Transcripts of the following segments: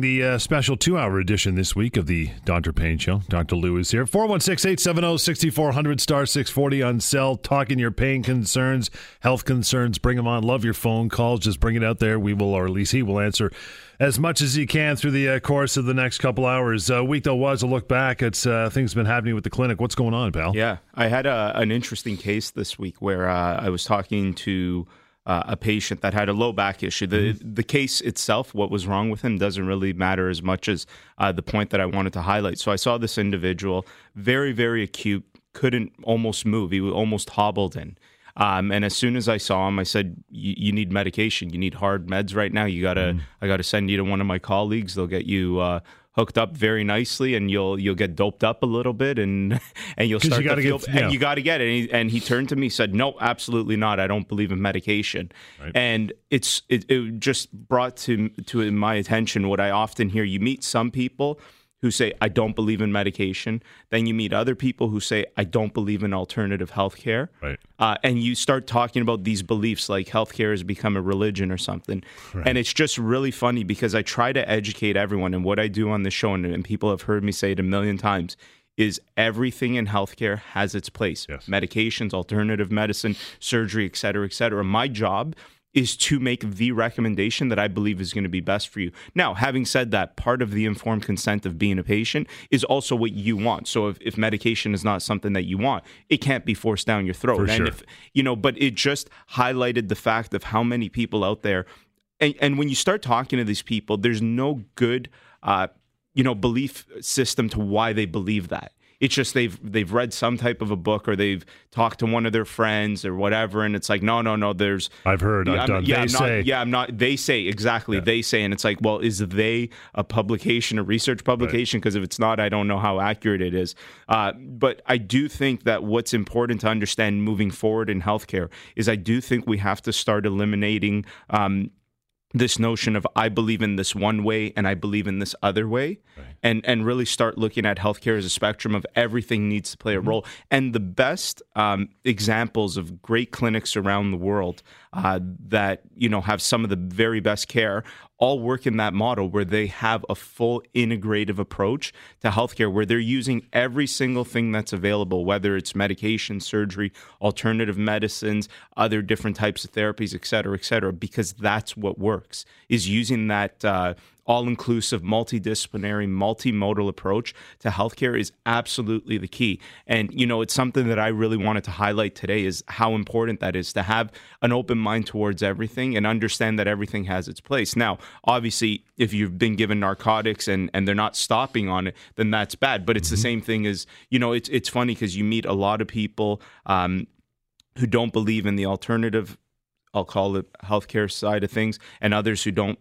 The uh, special two hour edition this week of the Dr. Pain Show. Dr. Lou is here. 416 870 6400 star 640 on cell. Talking your pain concerns, health concerns. Bring them on. Love your phone calls. Just bring it out there. We will, or at least he will answer as much as he can through the uh, course of the next couple hours. Uh, week though was a look back at uh, things been happening with the clinic. What's going on, pal? Yeah, I had a, an interesting case this week where uh, I was talking to uh, a patient that had a low back issue. The mm-hmm. the case itself, what was wrong with him, doesn't really matter as much as uh, the point that I wanted to highlight. So I saw this individual, very very acute, couldn't almost move. He was almost hobbled in. Um, and as soon as I saw him, I said, "You need medication. You need hard meds right now. You gotta. Mm. I gotta send you to one of my colleagues. They'll get you uh, hooked up very nicely, and you'll you'll get doped up a little bit, and and you'll start you to feel, get, yeah. and you got to get it. And he, and he, turned to me, said, "No, absolutely not. I don't believe in medication." Right. And it's it, it just brought to to my attention what I often hear. You meet some people who say, I don't believe in medication. Then you meet other people who say, I don't believe in alternative healthcare. Right. Uh, and you start talking about these beliefs like healthcare has become a religion or something. Right. And it's just really funny because I try to educate everyone. And what I do on the show, and, and people have heard me say it a million times, is everything in healthcare has its place yes. medications, alternative medicine, surgery, et cetera, et cetera. My job is to make the recommendation that I believe is going to be best for you. Now, having said that, part of the informed consent of being a patient is also what you want. So if, if medication is not something that you want, it can't be forced down your throat. For and sure. if you know, but it just highlighted the fact of how many people out there and, and when you start talking to these people, there's no good uh, you know, belief system to why they believe that. It's just they've they've read some type of a book or they've talked to one of their friends or whatever, and it's like, no, no, no. There's I've heard, yeah, I've I'm, done. Yeah, they I'm say, not, yeah, I'm not. They say exactly. Yeah. They say, and it's like, well, is they a publication, a research publication? Because right. if it's not, I don't know how accurate it is. Uh, but I do think that what's important to understand moving forward in healthcare is I do think we have to start eliminating. Um, this notion of I believe in this one way and I believe in this other way, right. And and really start looking at healthcare as a spectrum of everything needs to play a mm-hmm. role. And the best um, examples of great clinics around the world uh, that you know have some of the very best care all work in that model where they have a full integrative approach to healthcare where they're using every single thing that's available whether it's medication surgery alternative medicines other different types of therapies et cetera et cetera because that's what works is using that uh, all inclusive, multidisciplinary, multimodal approach to healthcare is absolutely the key. And, you know, it's something that I really wanted to highlight today is how important that is to have an open mind towards everything and understand that everything has its place. Now, obviously, if you've been given narcotics and, and they're not stopping on it, then that's bad. But it's mm-hmm. the same thing as, you know, it's, it's funny because you meet a lot of people um, who don't believe in the alternative I'll call it healthcare side of things, and others who don't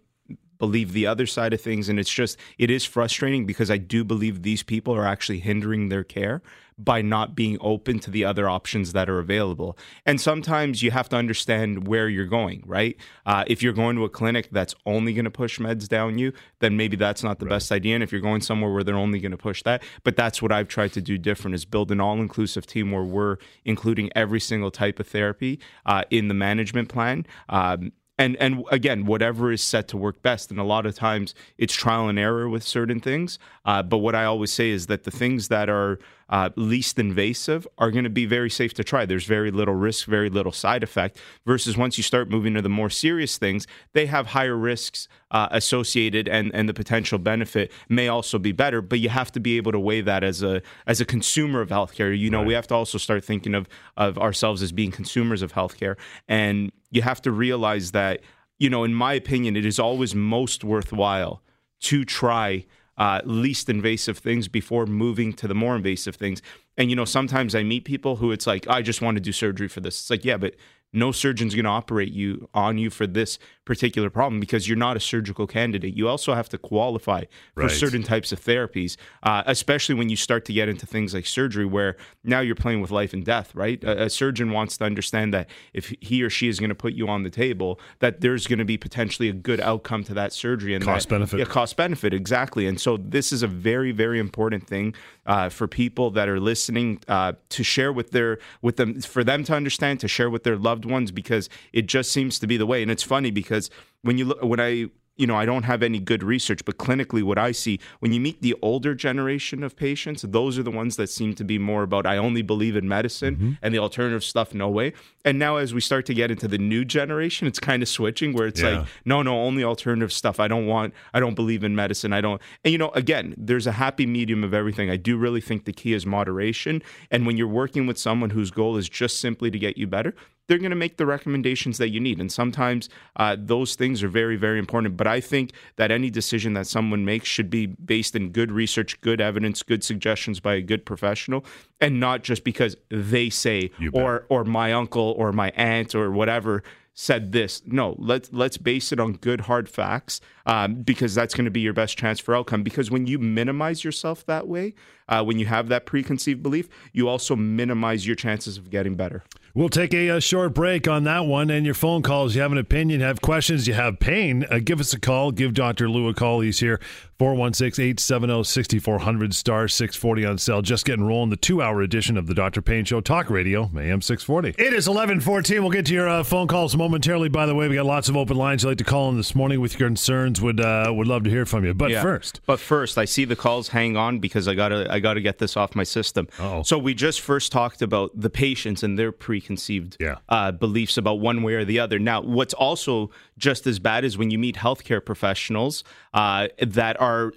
believe the other side of things. And it's just, it is frustrating because I do believe these people are actually hindering their care by not being open to the other options that are available. And sometimes you have to understand where you're going, right? Uh, if you're going to a clinic that's only going to push meds down you, then maybe that's not the right. best idea. And if you're going somewhere where they're only going to push that, but that's what I've tried to do different is build an all inclusive team where we're including every single type of therapy uh, in the management plan. Um, and and again whatever is set to work best. And a lot of times it's trial and error with certain things. Uh, but what i always say is that the things that are uh, least invasive are going to be very safe to try there's very little risk very little side effect versus once you start moving to the more serious things they have higher risks uh, associated and and the potential benefit may also be better but you have to be able to weigh that as a as a consumer of healthcare you know right. we have to also start thinking of of ourselves as being consumers of healthcare and you have to realize that, you know, in my opinion, it is always most worthwhile to try uh, least invasive things before moving to the more invasive things. And, you know, sometimes I meet people who it's like, I just want to do surgery for this. It's like, yeah, but no surgeon's going to operate you on you for this particular problem because you're not a surgical candidate. You also have to qualify for right. certain types of therapies, uh, especially when you start to get into things like surgery, where now you're playing with life and death. Right? A, a surgeon wants to understand that if he or she is going to put you on the table, that there's going to be potentially a good outcome to that surgery and cost that, benefit. Yeah, cost benefit exactly. And so this is a very very important thing uh, for people that are listening uh, to share with their with them for them to understand to share with their loved ones because it just seems to be the way. And it's funny because when you look when I you know, I don't have any good research, but clinically, what I see when you meet the older generation of patients, those are the ones that seem to be more about, I only believe in medicine mm-hmm. and the alternative stuff, no way. And now, as we start to get into the new generation, it's kind of switching where it's yeah. like, no, no, only alternative stuff. I don't want, I don't believe in medicine. I don't, and you know, again, there's a happy medium of everything. I do really think the key is moderation. And when you're working with someone whose goal is just simply to get you better, they're going to make the recommendations that you need. And sometimes uh, those things are very, very important. But I think that any decision that someone makes should be based in good research, good evidence, good suggestions by a good professional, and not just because they say or or my uncle or my aunt or whatever said this. No, let's let's base it on good hard facts um, because that's going to be your best chance for outcome. Because when you minimize yourself that way, uh, when you have that preconceived belief, you also minimize your chances of getting better. We'll take a, a, short break on that one and your phone calls. You have an opinion, have questions, you have pain, uh, give us a call. Give Dr. Lou a call. He's here, 416 870 6400 star 640 on cell. Just getting rolling the two hour edition of the Dr. Pain Show Talk Radio, AM 640. It is 1114. We'll get to your uh, phone calls momentarily. By the way, we got lots of open lines you'd like to call in this morning with your concerns. Would uh, would love to hear from you. But yeah. first. But first, I see the calls hang on because I got to I got to get this off my system. Uh-oh. So we just first talked about the patients and their preconceived yeah. uh, beliefs about one way or the other. Now, what's also just as bad is when you meet healthcare professionals uh, that are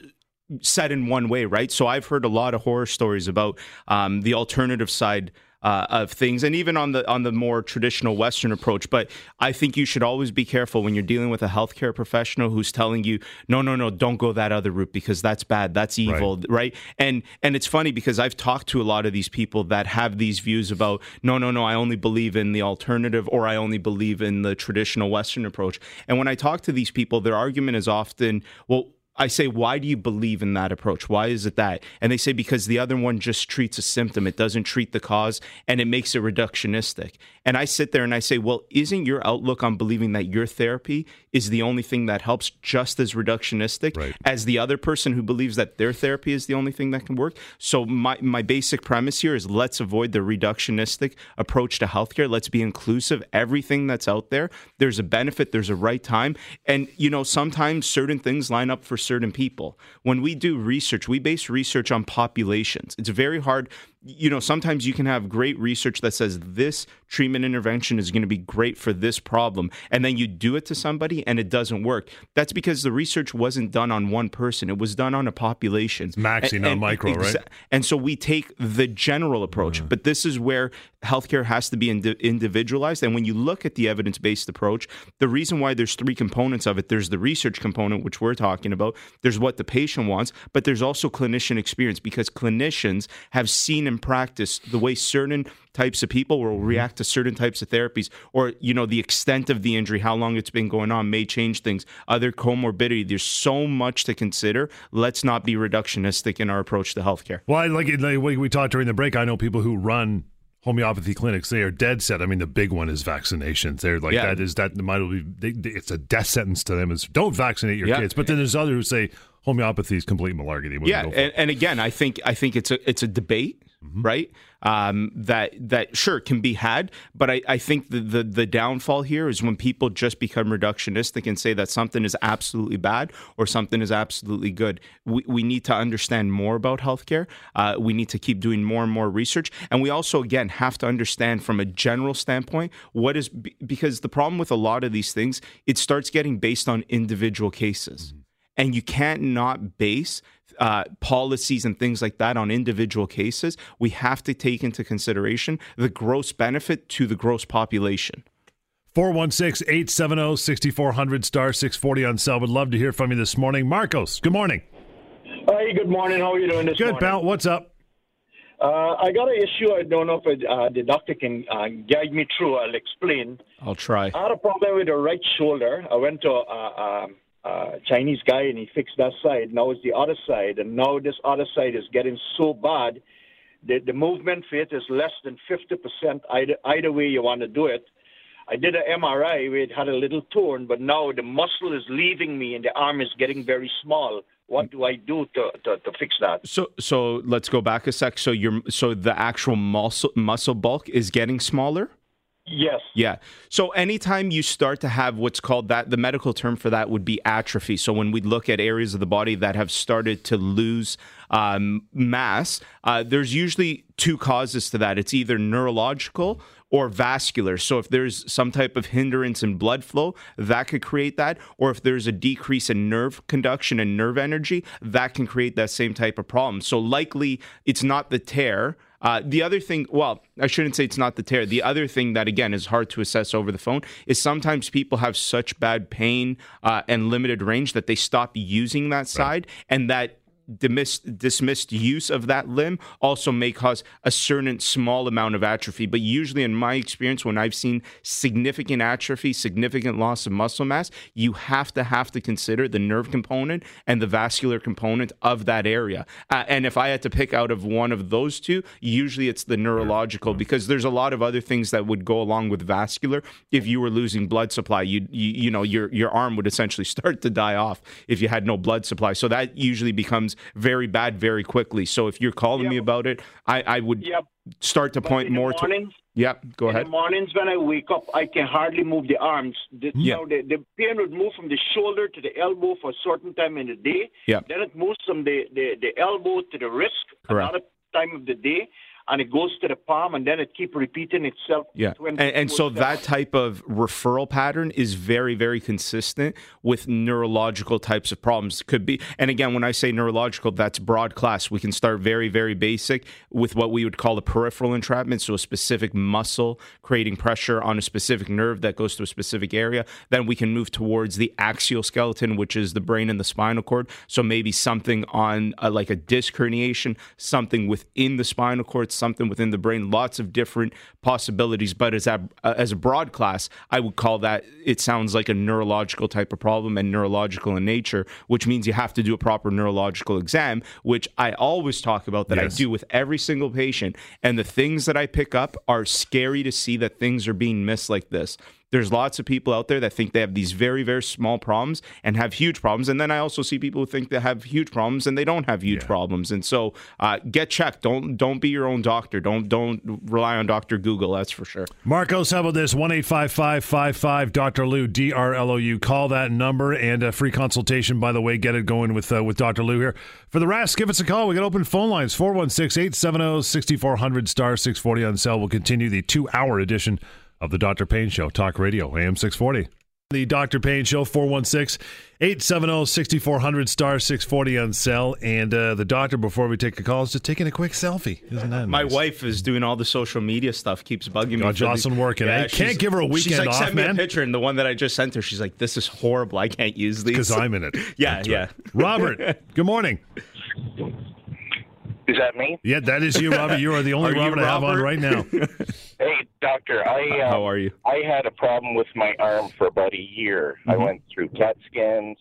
set in one way, right? So I've heard a lot of horror stories about um, the alternative side uh, of things, and even on the on the more traditional Western approach. But I think you should always be careful when you're dealing with a healthcare professional who's telling you, no, no, no, don't go that other route because that's bad, that's evil, right? right? And and it's funny because I've talked to a lot of these people that have these views about, no, no, no, I only believe in the alternative or I only believe in the traditional Western approach. And when I talk to these people, their argument is often, well I say, why do you believe in that approach? Why is it that? And they say, because the other one just treats a symptom, it doesn't treat the cause, and it makes it reductionistic. And I sit there and I say, well, isn't your outlook on believing that your therapy is the only thing that helps just as reductionistic right. as the other person who believes that their therapy is the only thing that can work? So, my, my basic premise here is let's avoid the reductionistic approach to healthcare. Let's be inclusive. Everything that's out there, there's a benefit, there's a right time. And, you know, sometimes certain things line up for certain people. When we do research, we base research on populations. It's very hard you know, sometimes you can have great research that says this treatment intervention is going to be great for this problem, and then you do it to somebody and it doesn't work. That's because the research wasn't done on one person; it was done on a population. It's maxi, and, not and, micro, exa- right? And so we take the general approach, mm. but this is where healthcare has to be indi- individualized. And when you look at the evidence-based approach, the reason why there's three components of it: there's the research component, which we're talking about. There's what the patient wants, but there's also clinician experience because clinicians have seen in practice the way certain types of people will react to certain types of therapies or you know the extent of the injury how long it's been going on may change things. Other comorbidity there's so much to consider. Let's not be reductionistic in our approach to healthcare. Well like, like we talked during the break i know people who run homeopathy clinics they are dead set. I mean the big one is vaccinations. They're like yeah. that is that might be they, it's a death sentence to them is don't vaccinate your yeah. kids. But then there's others who say homeopathy is complete malarkey. Yeah and, and, again i think i think it's a it's a debate mm-hmm. right? Um, that that sure can be had, but I, I think the, the, the downfall here is when people just become reductionistic and say that something is absolutely bad or something is absolutely good. We, we need to understand more about healthcare. Uh, we need to keep doing more and more research, and we also again have to understand from a general standpoint what is because the problem with a lot of these things it starts getting based on individual cases. Mm-hmm and you can't not base uh, policies and things like that on individual cases, we have to take into consideration the gross benefit to the gross population. 416 870 6400 star 640 on cell. Would love to hear from you this morning. Marcos, good morning. Hey, good morning. How are you doing this good, morning? Good, pal. What's up? Uh, I got an issue. I don't know if uh, the doctor can uh, guide me through. I'll explain. I'll try. I had a problem with the right shoulder. I went to uh, um, uh, Chinese guy and he fixed that side. Now it's the other side, and now this other side is getting so bad. The, the movement for it is less than 50% either, either way you want to do it. I did an MRI where it had a little torn, but now the muscle is leaving me and the arm is getting very small. What do I do to, to, to fix that? So so let's go back a sec. So your so the actual muscle muscle bulk is getting smaller. Yes. Yeah. So anytime you start to have what's called that, the medical term for that would be atrophy. So when we look at areas of the body that have started to lose um, mass, uh, there's usually two causes to that. It's either neurological or vascular. So if there's some type of hindrance in blood flow, that could create that. Or if there's a decrease in nerve conduction and nerve energy, that can create that same type of problem. So likely it's not the tear. Uh, the other thing, well, I shouldn't say it's not the tear. The other thing that, again, is hard to assess over the phone is sometimes people have such bad pain uh, and limited range that they stop using that side, and that dismissed, dismissed use of that limb also may cause a certain small amount of atrophy. But usually, in my experience, when I've seen significant atrophy, significant loss of muscle mass, you have to have to consider the nerve component and the vascular component of that area. Uh, and if I had to pick out of one of those two, usually it's the neurological because there's a lot of other things that would go along with vascular. If you were losing blood supply, you you, you know your your arm would essentially start to die off if you had no blood supply. So that usually becomes very bad very quickly. So if you're calling me about it, I, I would Yep. start to But point more to. mornings, Yep, go ahead. the mornings when I wake up, I can hardly move the arms. The, Yeah. now the, the pain would move from the shoulder to the elbow for a certain time in the day. Yeah. Then it moves from the, the, the elbow to the wrist Correct. another time of the day. And it goes to the palm, and then it keep repeating itself. Yeah. And, and so 24/7. that type of referral pattern is very, very consistent with neurological types of problems. Could be, and again, when I say neurological, that's broad class. We can start very, very basic with what we would call a peripheral entrapment. So a specific muscle creating pressure on a specific nerve that goes to a specific area. Then we can move towards the axial skeleton, which is the brain and the spinal cord. So maybe something on uh, like a disc herniation, something within the spinal cord, something within the brain, lots of different possibilities. But as a, uh, as a broad class, I would call that it sounds like a neurological type of problem and neurological in nature, which means you have to do a proper neurological exam, which I always talk about that Yes. I do with every single patient. And the things that I pick up are scary to see that things are being missed like this. There's lots of people out there that think they have these very, very small problems and have huge problems. And then I also see people who think they have huge problems and they don't have huge problems. And so uh, get checked. Don't don't be your own doctor. Don't don't rely on Dr. Google, that's for sure. Marcos, how about this? 1 855 Dr. Lou, D R L O U. Call that number and a free consultation, by the way. Get it going with uh, with Dr. Lou here. For the rest, give us a call. We got open phone lines 416 870 6400 star 640 on cell. We'll continue the two hour edition of the Dr. Pain Show, Talk Radio, AM 640. The Dr. Pain Show, 416 870 6400 star 640 on cell. And uh, the doctor, before we take the call, is just taking a quick selfie. Isn't that My nice? wife is doing all the social media stuff, keeps bugging me. Got for the- Jocelyn working, eh? Can't give her a She's weekend like, off, send me man." a picture, and the one that I just sent her, she's like, "This is horrible. I can't use these." Because I'm in it. Yeah, That's yeah. right. Robert, good morning. Is that me? Yeah, that is you, Robert. You are the only Are you Robert, I have on right now. Hey, doctor. I uh, How are you? I had a problem with my arm for about a year. I Mm-hmm. went through CAT scans,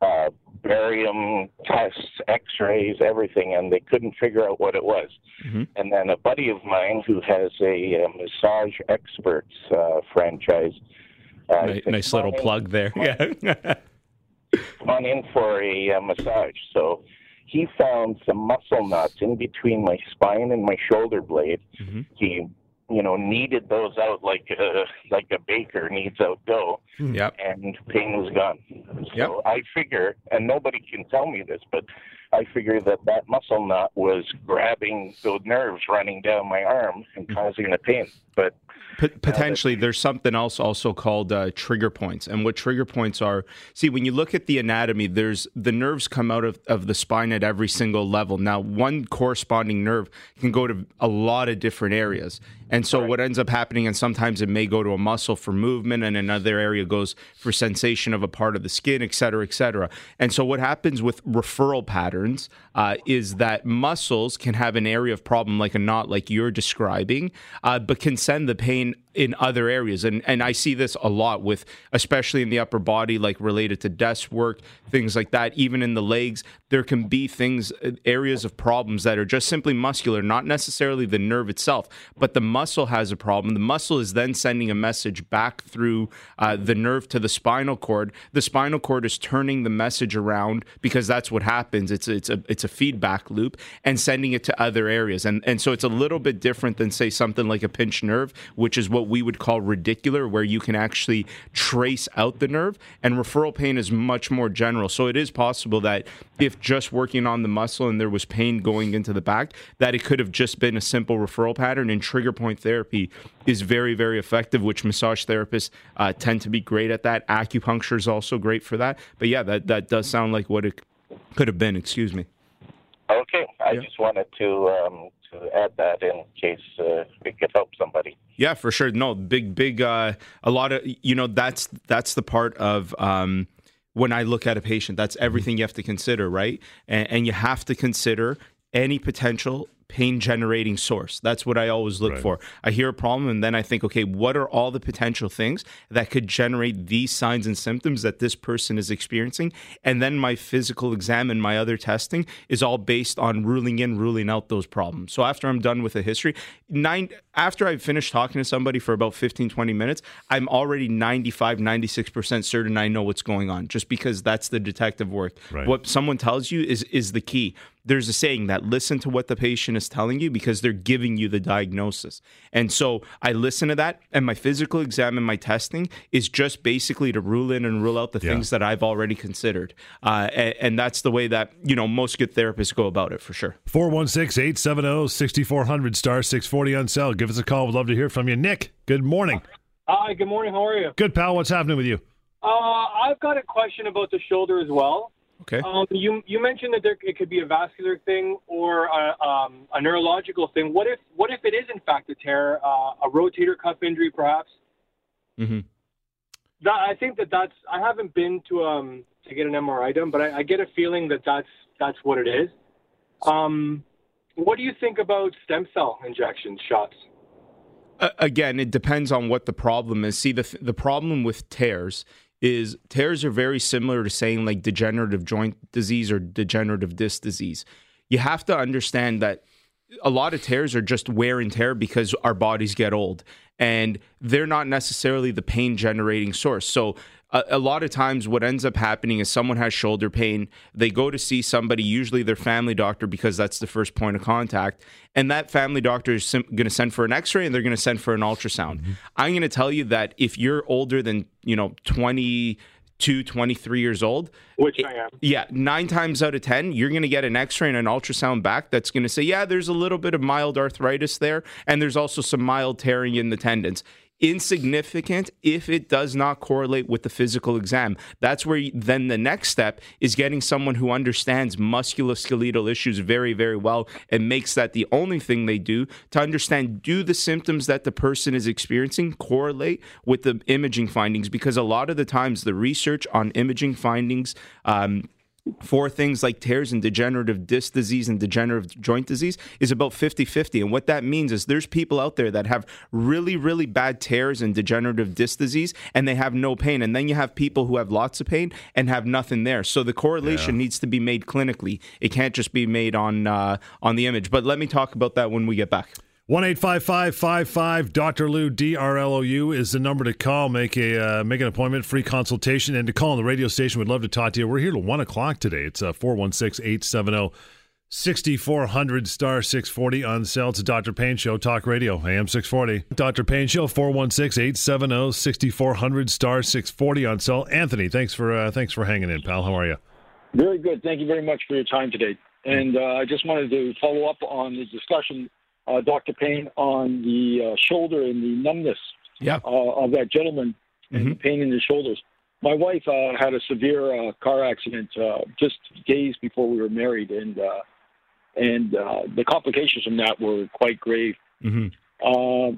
uh, barium tests, X-rays, everything, and they couldn't figure out what it was. Mhm. And then a buddy of mine who has a, uh massage experts uh, franchise. Uh, Nice, nice little on in- plug there. Yeah. Come on in for a uh, massage. So he found some muscle knots in between my spine and my shoulder blade. Mhm. He, you know, kneaded those out like a like a baker kneads out dough, yep. and pain was gone. So Yep. I figure, and nobody can tell me this, but I figured that that muscle knot was grabbing those nerves running down my arm and causing the pain. But P- potentially, there's something else also called uh, trigger points. And what trigger points are, see, when you look at the anatomy, there's the nerves come out of, of the spine at every single level. Now, one corresponding nerve can go to a lot of different areas. And so, what ends up happening, and sometimes it may go to a muscle for movement, and another area goes for sensation of a part of the skin, et cetera, et cetera. And so, what happens with referral patterns uh, is that muscles can have an area of problem, like a knot, like you're describing, uh, but can send the pain in other areas. And and I see this a lot with, especially in the upper body, like related to desk work, things like that. Even in the legs, there can be things, uh, areas of problems that are just simply muscular, not necessarily the nerve itself, but the muscle muscle has a problem, the muscle is then sending a message back through uh, the nerve to the spinal cord. The spinal cord is turning the message around because that's what happens. It's it's a it's a feedback loop and sending it to other areas. And and so it's a little bit different than say something like a pinched nerve, which is what we would call radicular, where you can actually trace out the nerve. And referral pain is much more general. So it is possible that if just working on the muscle and there was pain going into the back, that it could have just been a simple referral pattern. And trigger point therapy is very, very effective, which massage therapists uh, tend to be great at that. Acupuncture is also great for that. But yeah, that, that does sound like what it could have been. Excuse me. Okay, I Yeah. just wanted to um, to add that in case uh, we could help somebody. Yeah, for sure. No, big, big. Uh, a lot of you know that's that's the part of um, when I look at a patient. That's everything you have to consider, right? And, and you have to consider any potential pain generating source. That's what I always look Right. for. I hear a problem and then I think, okay, what are all the potential things that could generate these signs and symptoms that this person is experiencing? And then my physical exam and my other testing is all based on ruling in, ruling out those problems. So after I'm done with the history, nine after I've finished talking to somebody for about 15, 20 minutes, I'm already 95, 96% certain I know what's going on just because that's the detective work. Right. What someone tells you is is the key. There's a saying that listen to what the patient is telling you because they're giving you the diagnosis. And so I listen to that, and my physical exam and my testing is just basically to rule in and rule out the Yeah. things that I've already considered. Uh, and, and that's the way that you know most good therapists go about it for sure. 416 870 6400 star 640 on cell. Give us a call. We'd love to hear from you. Nick, good morning. Hi, good morning. How are you? Good, pal. What's happening with you? Uh, I've got a question about the shoulder as well. Okay. Um, you you mentioned that there, it could be a vascular thing or a, um, a neurological thing. What if what if it is in fact a tear, uh, a rotator cuff injury, perhaps? hmm That, I think that that's. I haven't been to um to get an MRI done, but I, I get a feeling that that's that's what it is. Um, what do you think about stem cell injections, shots? Uh, again, it depends on what the problem is. See, the the problem with tears is tears are very similar to saying like degenerative joint disease or degenerative disc disease. You have to understand that a lot of tears are just wear and tear because our bodies get old and they're not necessarily the pain generating source. So a, a lot of times what ends up happening is someone has shoulder pain, they go to see somebody, usually their family doctor because that's the first point of contact, and that family doctor is sim- going to send for an x-ray and they're going to send for an ultrasound. Mm-hmm. I'm going to tell you that if you're older than, you know, 22, 23 years old, Which I am. yeah, nine times out of 10, you're going to get an x ray and an ultrasound back that's going to say, yeah, there's a little bit of mild arthritis there, and there's also some mild tearing in the tendons. Insignificant if it does not correlate with the physical exam. That's where you, then the next step is getting someone who understands musculoskeletal issues very, very well and makes that the only thing they do to understand do the symptoms that the person is experiencing correlate with the imaging findings? Because a lot of the times the research on imaging findings, um, for things like tears and degenerative disc disease and degenerative joint disease is about 50 50. And what that means is there's people out there that have really, really bad tears and degenerative disc disease and they have no pain. And then you have people who have lots of pain and have nothing there. So the correlation needs to be made clinically. It can't just be made on, uh, on the image. But let me talk about that when we get back. 1 855 Dr. Lou, D R L O U, is the number to call. Make a uh, make an appointment, free consultation, and to call on the radio station. We'd love to talk to you. We're here till 1 o'clock today. It's uh, 416 870 6400 star 640 on cell. It's Dr. Pain Show, Talk Radio, AM 640. Dr. Pain Show, 416 870 6400 star 640 on cell. Anthony, thanks for uh, thanks for hanging in, pal. How are you? Very good. Thank you very much for your time today. And uh, I just wanted to follow up on the discussion, uh, Dr. Pain, on the uh, shoulder and the numbness Yeah. uh, of that gentleman and the pain in his shoulders. My wife uh, had a severe uh, car accident uh, just days before we were married, and uh, and uh, the complications from that were quite grave. hmm Uh,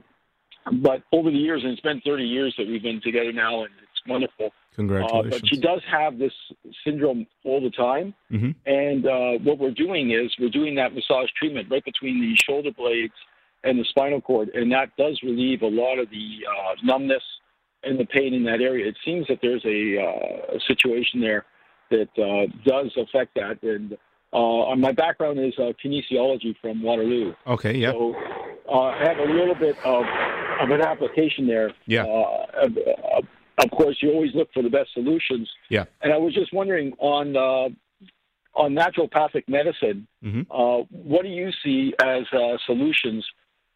but over the years, and it's been 30 years that we've been together now, and wonderful. Uh, Congratulations. but she does have this syndrome all the time. Mhm. And uh, what we're doing is we're doing that massage treatment right between the shoulder blades and the spinal cord, and that does relieve a lot of the uh, numbness and the pain in that area. It seems that there's a, uh, a situation there that uh, does affect that, and uh, my background is uh, kinesiology from Waterloo. Okay, yeah. So uh, I have a little bit of, of an application there. Yeah. Of, course, you always look for the best solutions. Yeah. And I was just wondering on uh, on naturopathic medicine, Mhm. uh, what do you see as uh, solutions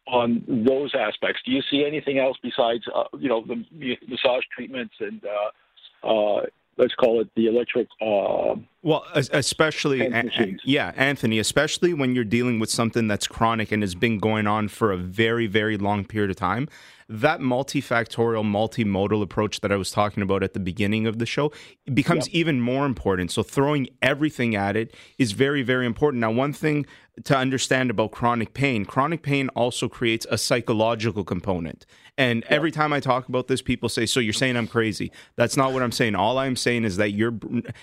on those aspects? Do you see anything else besides, uh, you know, the massage treatments and uh, uh, let's call it the electric? Uh, Well, especially, Hands a- a- yeah, Anthony, especially when you're dealing with something that's chronic and has been going on for a very, very long period of time. That multifactorial, multimodal approach that I was talking about at the beginning of the show becomes even more important. So, throwing everything at it is very, very important. Now, one thing to understand about chronic pain chronic pain also creates a psychological component. And every time I talk about this, people say, So you're saying I'm crazy. That's not what I'm saying. All I'm saying is that you're,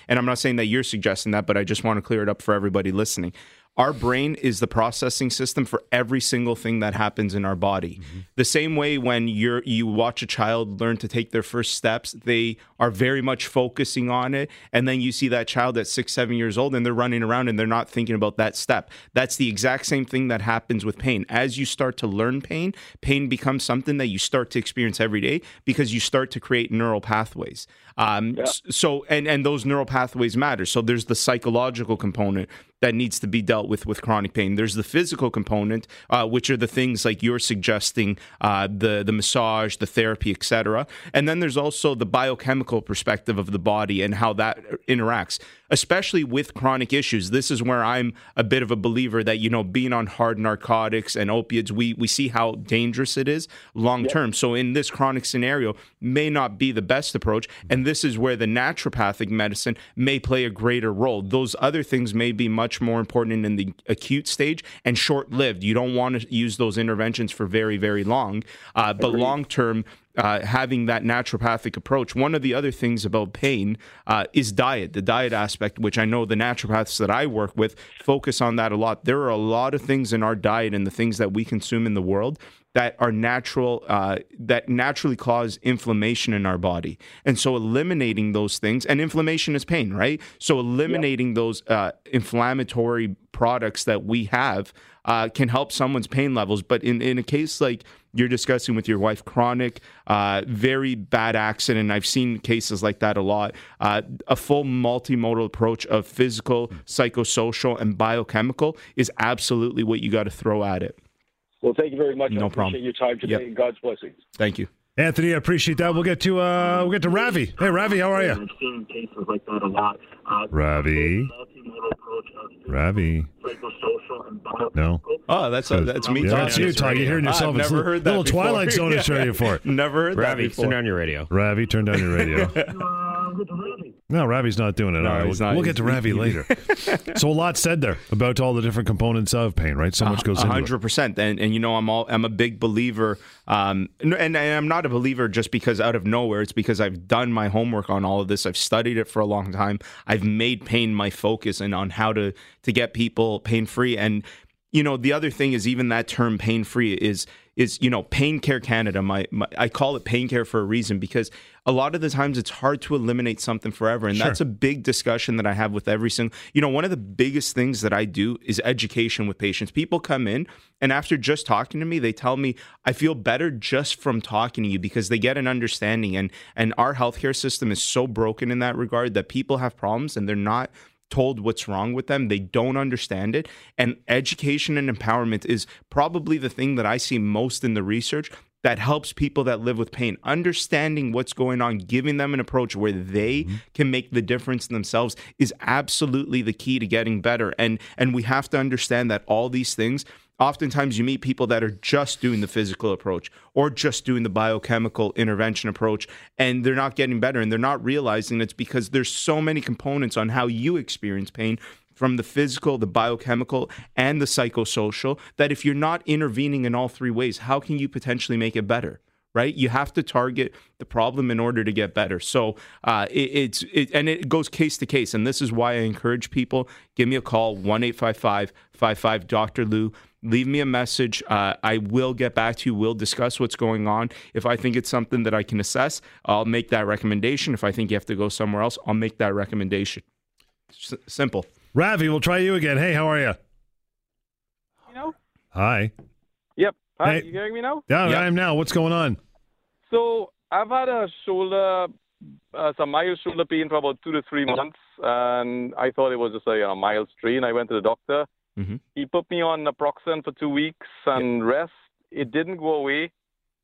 and I'm not saying that you're suggesting that, but I just want to clear it up for everybody listening. Our brain is the processing system for every single thing that happens in our body. Mm-hmm. The same way when you're you watch a child learn to take their first steps, they are very much focusing on it, and then you see that child at six, seven years old, and they're running around and they're not thinking about that step. That's the exact same thing that happens with pain. As you start to learn pain, pain becomes something that you start to experience every day because you start to create neural pathways. Um, s- So, and and those neural pathways matter. So there's the psychological component that needs to be dealt with with chronic pain. There's the physical component, uh, which are the things like you're suggesting, uh, the the massage, the therapy, etc. And then there's also the biochemical perspective of the body and how that interacts, especially with chronic issues. This is where I'm a bit of a believer that you know being on hard narcotics and opiates, we we see how dangerous it is long term. So in this chronic scenario, may not be the best approach, and this is where the naturopathic medicine may play a greater role. Those other things may be much more important in the acute stage and short lived. You don't want to use those interventions for very very long, uh, but long term uh, having that naturopathic approach. One of the other things about pain uh, is diet, the diet aspect, which I know the naturopaths that I work with focus on that a lot. There are a lot of things in our diet and the things that we consume in the world that are natural, uh, that naturally cause inflammation in our body. And so eliminating those things, and inflammation is pain, right? So eliminating those uh, inflammatory products that we have uh, can help someone's pain levels. But in, in a case like you're discussing with your wife, chronic, uh, very bad accident, I've seen cases like that a lot. Uh, a full multimodal approach of physical, psychosocial, and biochemical is absolutely what you got to throw at it. Well, thank you very much. No I problem. appreciate your time today Yep. and God's blessings. Thank you. Anthony, I appreciate that. We'll get to uh, we'll get to Ravi. Hey, Ravi, how are you? I've seen cases like that a lot. Uh, Ravi, multimodal approach of Ravi, psychosocial and bio- no. Oh, that's uh, that's me. Yeah, talking. that's you talking. You're hearing yourself. I've never a heard that little before. Twilight Zone to show you for. Never heard Ravi, that before. turn down your radio. Ravi, turn down your radio. No, Ravi's not doing it. No, all right, we'll, not. we'll get to Ravi he- later. so a lot said there about all the different components of pain, right? So much goes A into it. hundred percent, and and you know I'm all I'm a big believer, um, and, and I'm not a believer just because out of nowhere. It's because I've done my homework on all of this. I've studied it for a long time. I've made pain my focus and on how to to get people pain free. And you know the other thing is even that term pain free is is you know pain care canada my, my i call it pain care for a reason because a lot of the times it's hard to eliminate something forever and that's a big discussion that i have with every single you know one of the biggest things that i do is education with patients people come in and after just talking to me they tell me i feel better just from talking to you because they get an understanding and and our healthcare system is so broken in that regard that people have problems and they're not told what's wrong with them. They don't understand it. And education and empowerment is probably the thing that I see most in the research that helps people that live with pain. Understanding what's going on giving them an approach where they mm-hmm. can make the difference themselves is absolutely the key to getting better. And and we have to understand that all these things oftentimes you meet people that are just doing the physical approach or just doing the biochemical intervention approach and they're not getting better and they're not realizing it's because there's so many components on how you experience pain from the physical, the biochemical, and the psychosocial that if you're not intervening in all three ways, how can you potentially make it better? Right, you have to target the problem in order to get better. So uh, it, it's it, and it goes case to case, and this is why I encourage people: give me a call one eight five five five five Dr. Lou. Leave me a message. Uh, I will get back to you. We'll discuss what's going on. If I think it's something that I can assess, I'll make that recommendation. If I think you have to go somewhere else, I'll make that recommendation. S- simple. Ravi, we'll try you again. Hey, how are you? You know? Hi. Yep. Hi, Hey. you hearing me now? Yeah, Yeah. I am now. What's going on? So I've had a shoulder, uh, some mild shoulder pain for about two to three months, and I thought it was just a you know, mild strain. I went to the doctor. Mhm. He put me on naproxen for two weeks and rest. It didn't go away.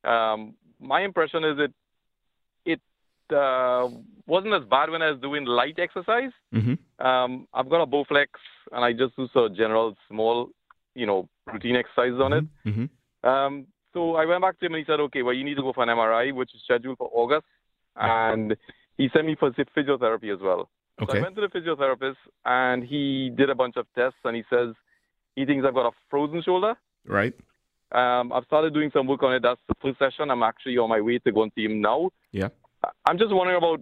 Um, my impression is it it uh, wasn't as bad when I was doing light exercise. hmm Um, I've got a Bowflex, and I just do some general small, you know, routine exercises on it. hmm Um, so I went back to him and he said, okay, well, you need to go for an MRI, which is scheduled for August. And he sent me for physiotherapy as well. So Okay. I went to the physiotherapist and he did a bunch of tests and he says he thinks I've got a frozen shoulder. Right. Um, I've started doing some work on it. That's the full session. I'm actually on my way to go and see him now. Yeah. I'm just wondering about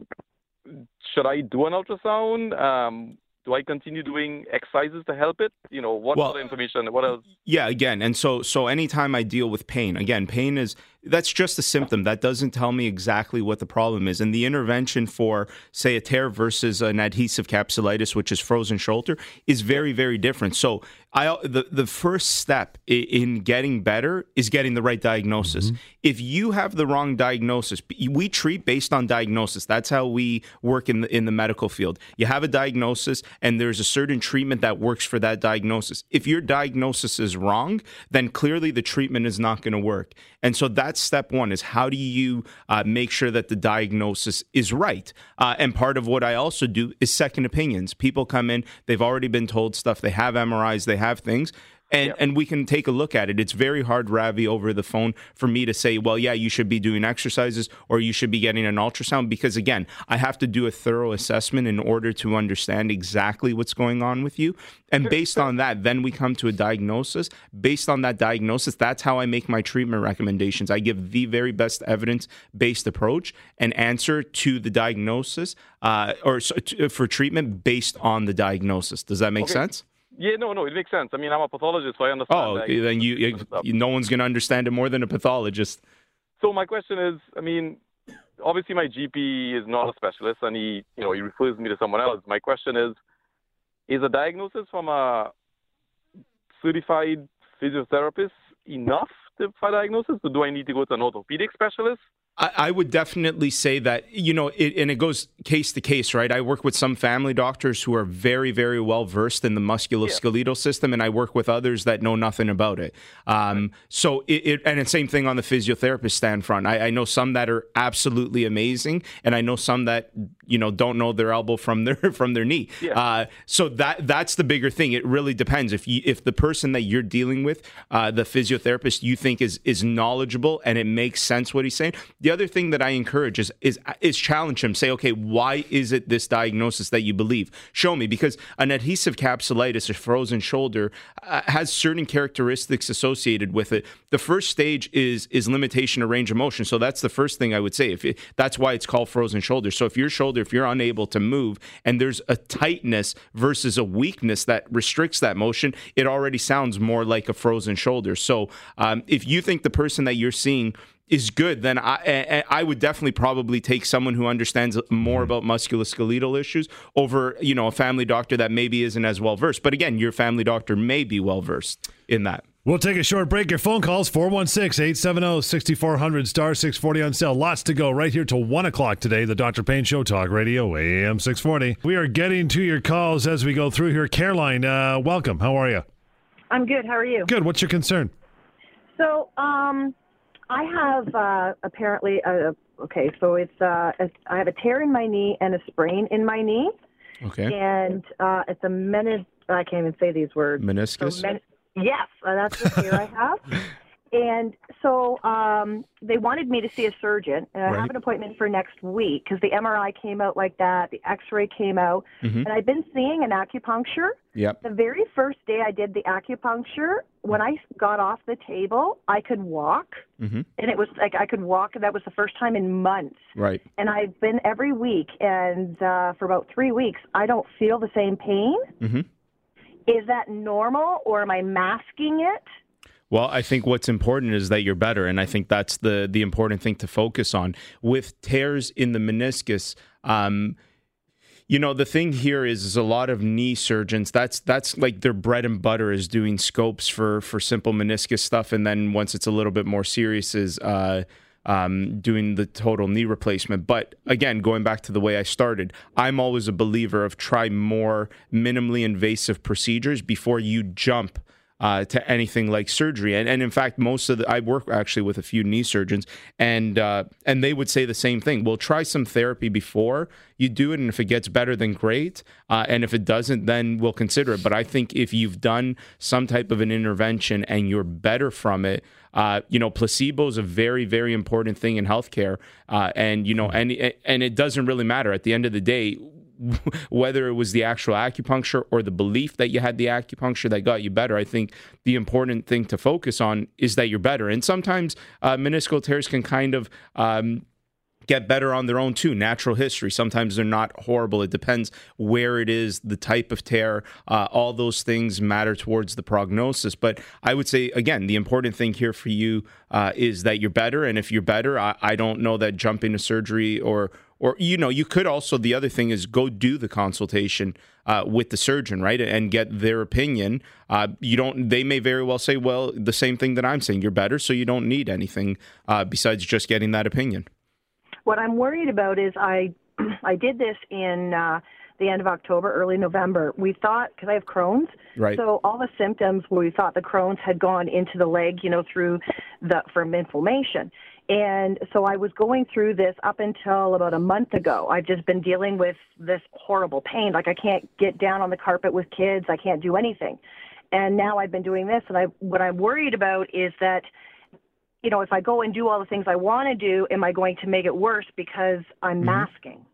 should I do an ultrasound? Um, do I continue doing exercises to help it? You know, what Well- other information? What else? Yeah, again, and so so anytime I deal with pain, again, pain is that's just a symptom. That doesn't tell me exactly what the problem is. And the intervention for say a tear versus an adhesive capsulitis, which is frozen shoulder, is very very different. So I the the first step in getting better is getting the right diagnosis. Mm-hmm. If you have the wrong diagnosis, we treat based on diagnosis. That's how we work in the in the medical field. You have a diagnosis and there's a certain treatment that works for that diagnosis. If your diagnosis is wrong, then clearly the treatment is not going to work. And so that's step one: is how do you uh, make sure that the diagnosis is right? Uh, and part of what I also do is second opinions. People come in, they've already been told stuff, they have MRIs, they have things. And, and we can take a look at it. It's very hard, Ravi, over the phone for me to say, well, yeah, you should be doing exercises or you should be getting an ultrasound because, again, I have to do a thorough assessment in order to understand exactly what's going on with you. And based on that, then we come to a diagnosis. Based on that diagnosis, that's how I make my treatment recommendations. I give the very best evidence based approach and answer to the diagnosis uh, or so, to, for treatment based on the diagnosis. Does that make Okay. sense? Yeah, no, no, it makes sense. I mean, I'm a pathologist, so I understand. Oh, like, then you, you, you no one's going to understand it more than a pathologist. So my question is, I mean, obviously my GP is not a specialist, and he, you know, he refers me to someone else. My question is, is a diagnosis from a certified physiotherapist enough to, for diagnosis, or do I need to go to an orthopedic specialist? I, would definitely say that you know, it, and it goes case to case, right? I work with some family doctors who are very, very well versed in the musculoskeletal system, and I work with others that know nothing about it. Um, so, it, it and the same thing on the physiotherapist stand front. I, I know some that are absolutely amazing, and I know some that you know don't know their elbow from their from their knee. Yeah. Uh, so that that's the bigger thing. It really depends if you if the person that you're dealing with, uh, the physiotherapist, you think is is knowledgeable and it makes sense what he's saying. The other thing that I encourage is is is challenge him. Say, okay, why is it this diagnosis that you believe? Show me because an adhesive capsulitis, a frozen shoulder, uh, has certain characteristics associated with it. The first stage is is limitation of range of motion. So that's the first thing I would say. If it, that's why it's called frozen shoulder. So if your shoulder, if you're unable to move, and there's a tightness versus a weakness that restricts that motion, it already sounds more like a frozen shoulder. So um, if you think the person that you're seeing is good, then I, I I would definitely probably take someone who understands more about musculoskeletal issues over you know a family doctor that maybe isn't as well versed. But again, your family doctor may be well versed in that. We'll take a short break. Your phone calls 416 870 6400 star 640 on sale. Lots to go right here till 1 o'clock today. The Dr. Pain Show Talk Radio, AM 640. We are getting to your calls as we go through here. Caroline, uh, welcome. How are you? I'm good. How are you? Good. What's your concern? So, um, I have uh, apparently a okay. So it's uh, a, I have a tear in my knee and a sprain in my knee, Okay. and uh, it's a menis. I can't even say these words. Meniscus. So men- yes, uh, that's the tear I have. And so um, they wanted me to see a surgeon, and I Right. have an appointment for next week because the MRI came out like that, the X-ray came out, Mhm. and I've been seeing an acupuncture. Yep. The very first day I did the acupuncture, when I got off the table, I could walk, hmm and it was like I could walk. and That was the first time in months. Right. And I've been every week, and uh, for about three weeks, I don't feel the same pain. hmm Is that normal, or am I masking it? Well, I think what's important is that you're better, and I think that's the the important thing to focus on. With tears in the meniscus, um, You know, the thing here is, is a lot of knee surgeons. That's that's like their bread and butter is doing scopes for for simple meniscus stuff, and then once it's a little bit more serious, is uh, um, doing the total knee replacement. But again, going back to the way I started, I'm always a believer of try more minimally invasive procedures before you jump uh, to anything like surgery. And, and in fact, most of the I work actually with a few knee surgeons, and uh, and they would say the same thing. We'll try some therapy before you do it, and if it gets better, then great. Uh, and if it doesn't, then we'll consider it. But I think if you've done some type of an intervention and you're better from it. Uh, you know, placebo is a very, very important thing in healthcare, uh, and you know, and and it doesn't really matter at the end of the day whether it was the actual acupuncture or the belief that you had the acupuncture that got you better. I think the important thing to focus on is that you're better. And sometimes uh, meniscal tears can kind of um, get better on their own too. Natural history. Sometimes they're not horrible. It depends where it is, the type of tear. Uh, all those things matter towards the prognosis. But I would say again, the important thing here for you uh, is that you're better. And if you're better, I, I don't know that jumping to surgery or or you know you could also the other thing is go do the consultation uh, with the surgeon right and get their opinion uh, you don't they may very well say well the same thing that i'm saying you're better so you don't need anything uh, besides just getting that opinion what i'm worried about is i i did this in uh, the end of October, early November. We thought, because I have Crohn's, right. so all the symptoms where we thought the Crohn's had gone into the leg, you know, through the from inflammation. And so I was going through this up until about a month ago. I've just been dealing with this horrible pain. Like I can't get down on the carpet with kids. I can't do anything. And now I've been doing this and I what I'm worried about is that you know, if I go and do all the things I want to do, am I going to make it worse because I'm mm-hmm. masking?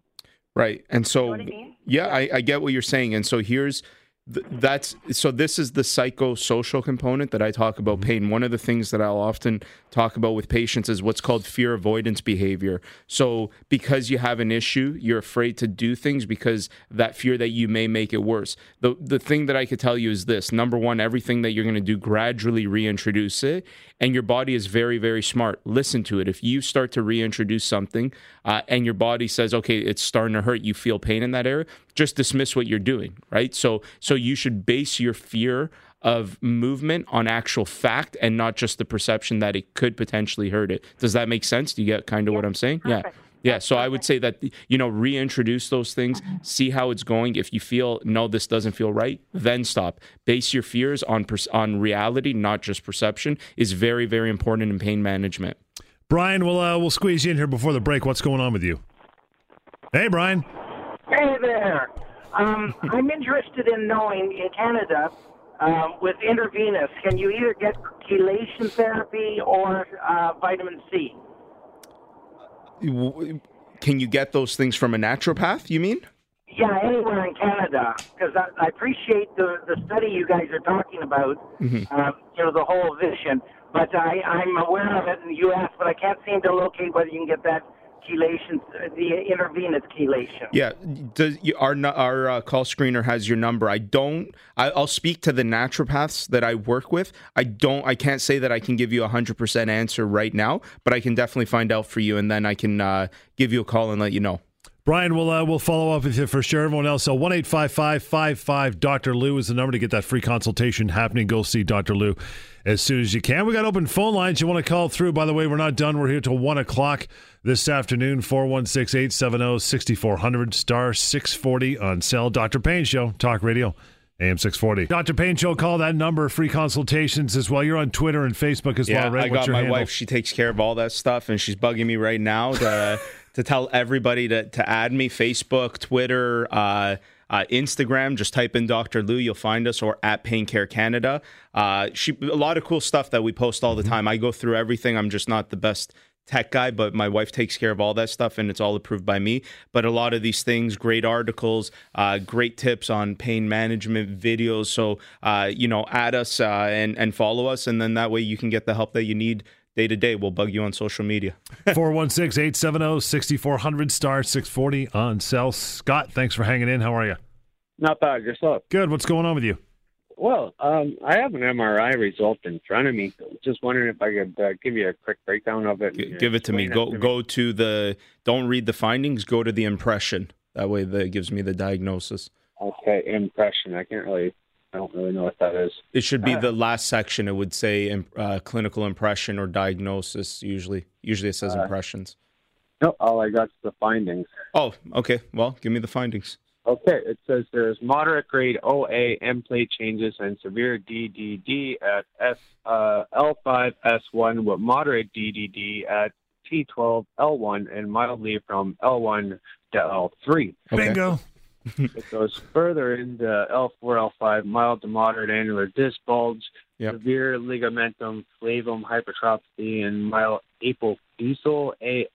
Right. And so you know I mean? yeah, I, I get what you're saying. And so here's that's so this is the psychosocial component that I talk about mm-hmm. pain. One of the things that I'll often talk about with patients is what's called fear avoidance behavior. So because you have an issue, you're afraid to do things because that fear that you may make it worse. The the thing that I could tell you is this. Number 1, everything that you're going to do gradually reintroduce it and your body is very very smart. Listen to it. If you start to reintroduce something uh, and your body says, "Okay, it's starting to hurt," you feel pain in that area, just dismiss what you're doing, right? So so you should base your fear of movement on actual fact and not just the perception that it could potentially hurt it. Does that make sense? Do you get kind of what I'm saying? Perfect. Yeah. Yeah, so I would say that you know reintroduce those things, see how it's going. If you feel no, this doesn't feel right, then stop. Base your fears on on reality, not just perception. Is very very important in pain management. Brian, we'll uh, we'll squeeze you in here before the break. What's going on with you? Hey, Brian. Hey there. Um, I'm interested in knowing in Canada um, with intravenous, can you either get chelation therapy or uh, vitamin C? Can you get those things from a naturopath? You mean? Yeah, anywhere in Canada, because I, I, appreciate the the study you guys are talking about. Mm-hmm. Uh, you know, the whole vision. But I, I'm aware of it in the U.S., but I can't seem to locate whether you can get that chelation, the intravenous chelation. Yeah, does, our our uh, call screener has your number. I don't. I, will speak to the naturopaths that I work with. I don't. I can't say that I can give you a hundred percent answer right now, but I can definitely find out for you, and then I can uh, give you a call and let you know. Brian, we'll uh, we'll follow up with you for sure. Everyone else, so one eight five five five five Dr. Lou is the number to get that free consultation happening. Go see Dr. Lou as soon as you can. We got open phone lines. You want to call through? By the way, we're not done. We're here till one o'clock this afternoon. 416-870-6400 star six forty on cell. Dr. Pain Show Talk Radio. AM 640. Dr. Pain Show, call that number. Free consultations as well. You're on Twitter and Facebook as yeah, well, right? I got my handle? wife. She takes care of all that stuff, and she's bugging me right now to to tell everybody to, to add me Facebook, Twitter, uh, uh, Instagram. Just type in Dr. Lou, you'll find us, or at Pain Care Canada. Uh, she a lot of cool stuff that we post all the mm-hmm. time. I go through everything. I'm just not the best tech guy, but my wife takes care of all that stuff and it's all approved by me. But a lot of these things, great articles, uh, great tips on pain management videos. So, uh, you know, add us uh, and, and follow us, and then that way you can get the help that you need day to day. We'll bug you on social media. 416 870 6400 star 640 on cell. Scott, thanks for hanging in. How are you? Not bad. Yourself? Good. What's going on with you? Well, um, I have an MRI result in front of me. Just wondering if I could uh, give you a quick breakdown of it. G- give it to me. Go to go to the. Don't read the findings. Go to the impression. That way, that gives me the diagnosis. Okay, impression. I can't really. I don't really know what that is. It should Uh, be the last section. It would say uh, clinical impression or diagnosis. Usually, usually it says Uh, impressions. No, all I got is the findings. Oh, okay. Well, give me the findings. Okay, it says there's moderate grade OA endplate changes and severe DDD at S uh, L5 S1 with moderate DDD at T12 L1 and mildly from L1 to L3. Bingo. it goes further into L4 L5 mild to moderate annular disc bulge, Yep. severe ligamentum flavum hypertrophy and mild apophyseal A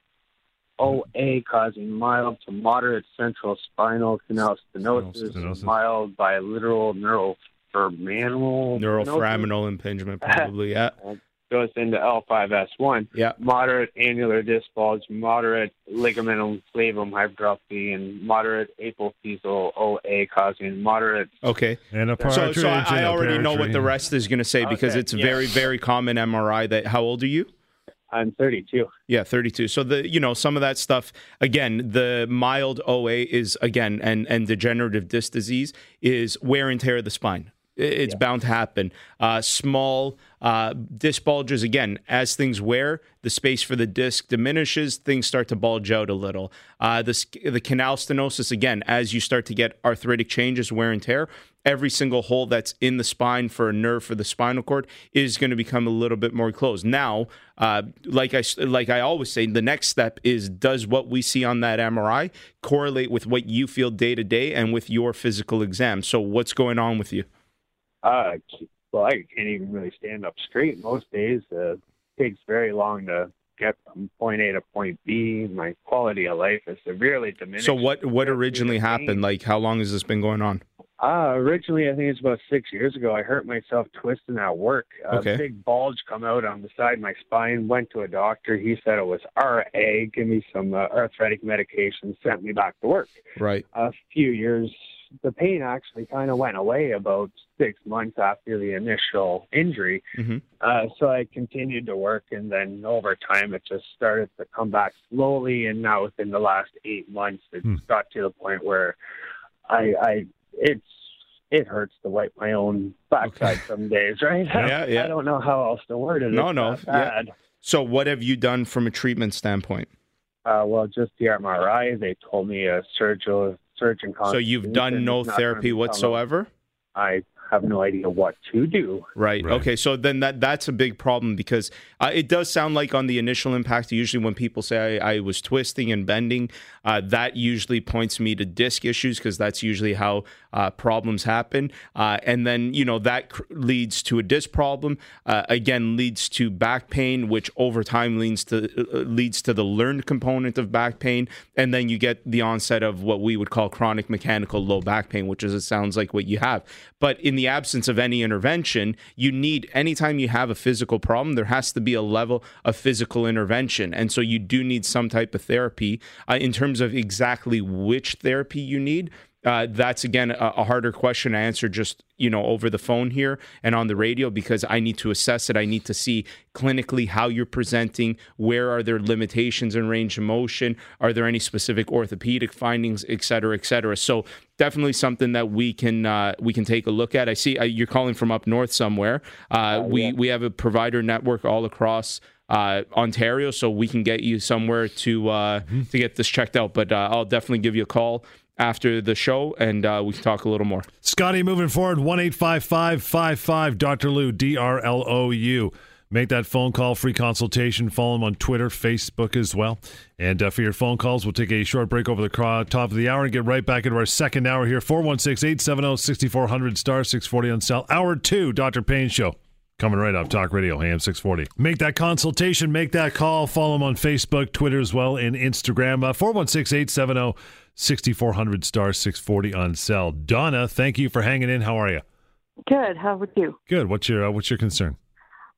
OA causing mild to moderate central spinal canal stenosis, Stenosis. mild bilateral neural neuroforaminal Neuroforaminal impingement, probably. Yeah. goes into L5S1. Yeah. Moderate annular disc bulge, moderate ligamentum flavum hypertrophy, and moderate apophyseal OA causing moderate. Okay. And a So, so I, I already know what the rest. rest is going to say because Okay, it's yeah. very, very common MRI. That how old are you? I'm 32. Yeah, 32. So the you know some of that stuff again, the mild OA is again and and degenerative disc disease is wear and tear of the spine. It's bound to happen. Uh, small uh, disc bulges again as things wear, the space for the disc diminishes. Things start to bulge out a little. Uh, the the canal stenosis again as you start to get arthritic changes, wear and tear. Every single hole that's in the spine for a nerve for the spinal cord is going to become a little bit more closed. Now, uh, like I like I always say, the next step is does what we see on that MRI correlate with what you feel day to day and with your physical exam? So, what's going on with you? Uh, well, I can't even really stand up straight most days. Uh, takes very long to get from point A to point B. My quality of life is severely diminished. So, what what originally happened? Like, how long has this been going on? Uh, originally, I think it's about six years ago. I hurt myself twisting at work. A Okay. big bulge come out on the side of my spine. Went to a doctor. He said it was RA. Give me some uh, arthritic medication. Sent me back to work. Right. A few years. The pain actually kind of went away about six months after the initial injury. Mhm. Uh, so I continued to work, and then over time, it just started to come back slowly. And now, within the last eight months, it Hmm. got to the point where I, I, it's, it hurts to wipe my own backside some days, right? Yeah, yeah. I don't know how else to word it. No, It's no, yeah. So, what have you done from a treatment standpoint? Uh, well, just the MRI. They told me a surgeon, surgeon. So, you've done no therapy whatsoever. I have no idea what to do. Right. Okay. So then that that's a big problem because uh, it does sound like on the initial impact, usually when people say I, I was twisting and bending, uh, that usually points me to disc issues because that's usually how uh, problems happen. Uh, and then you know that cr- leads to a disc problem. Uh, again, leads to back pain, which over time leads to uh, leads to the learned component of back pain, and then you get the onset of what we would call chronic mechanical low back pain, which is it sounds like what you have. But in the absence of any intervention, you need anytime you have a physical problem, there has to be a level of physical intervention, and so you do need some type of therapy. Uh, in terms of exactly which therapy you need, uh, that's again a, a harder question to answer just you know over the phone here and on the radio because I need to assess it. I need to see clinically how you're presenting. Where are there limitations in range of motion? Are there any specific orthopedic findings, et cetera, et cetera? So definitely something that we can uh, we can take a look at. I see uh, you're calling from up north somewhere. Uh, we we have a provider network all across uh, Ontario, so we can get you somewhere to uh, to get this checked out. But uh, I'll definitely give you a call after the show, and uh, we can talk a little more. Scotty, moving forward, 1 855 Dr. Lou, D R L O U. Make that phone call, free consultation. Follow him on Twitter, Facebook as well. And uh, for your phone calls, we'll take a short break over the top of the hour and get right back into our second hour here. 416 870 6400 star 640 on cell. Hour two, Dr. Pain Show. Coming right up, Talk Radio, AM 640. Make that consultation, make that call. Follow him on Facebook, Twitter as well, and Instagram. Uh, 416 870 6400 star 640 on cell. Donna, thank you for hanging in. How are you? Good. How about you? Good. What's your uh, What's your concern?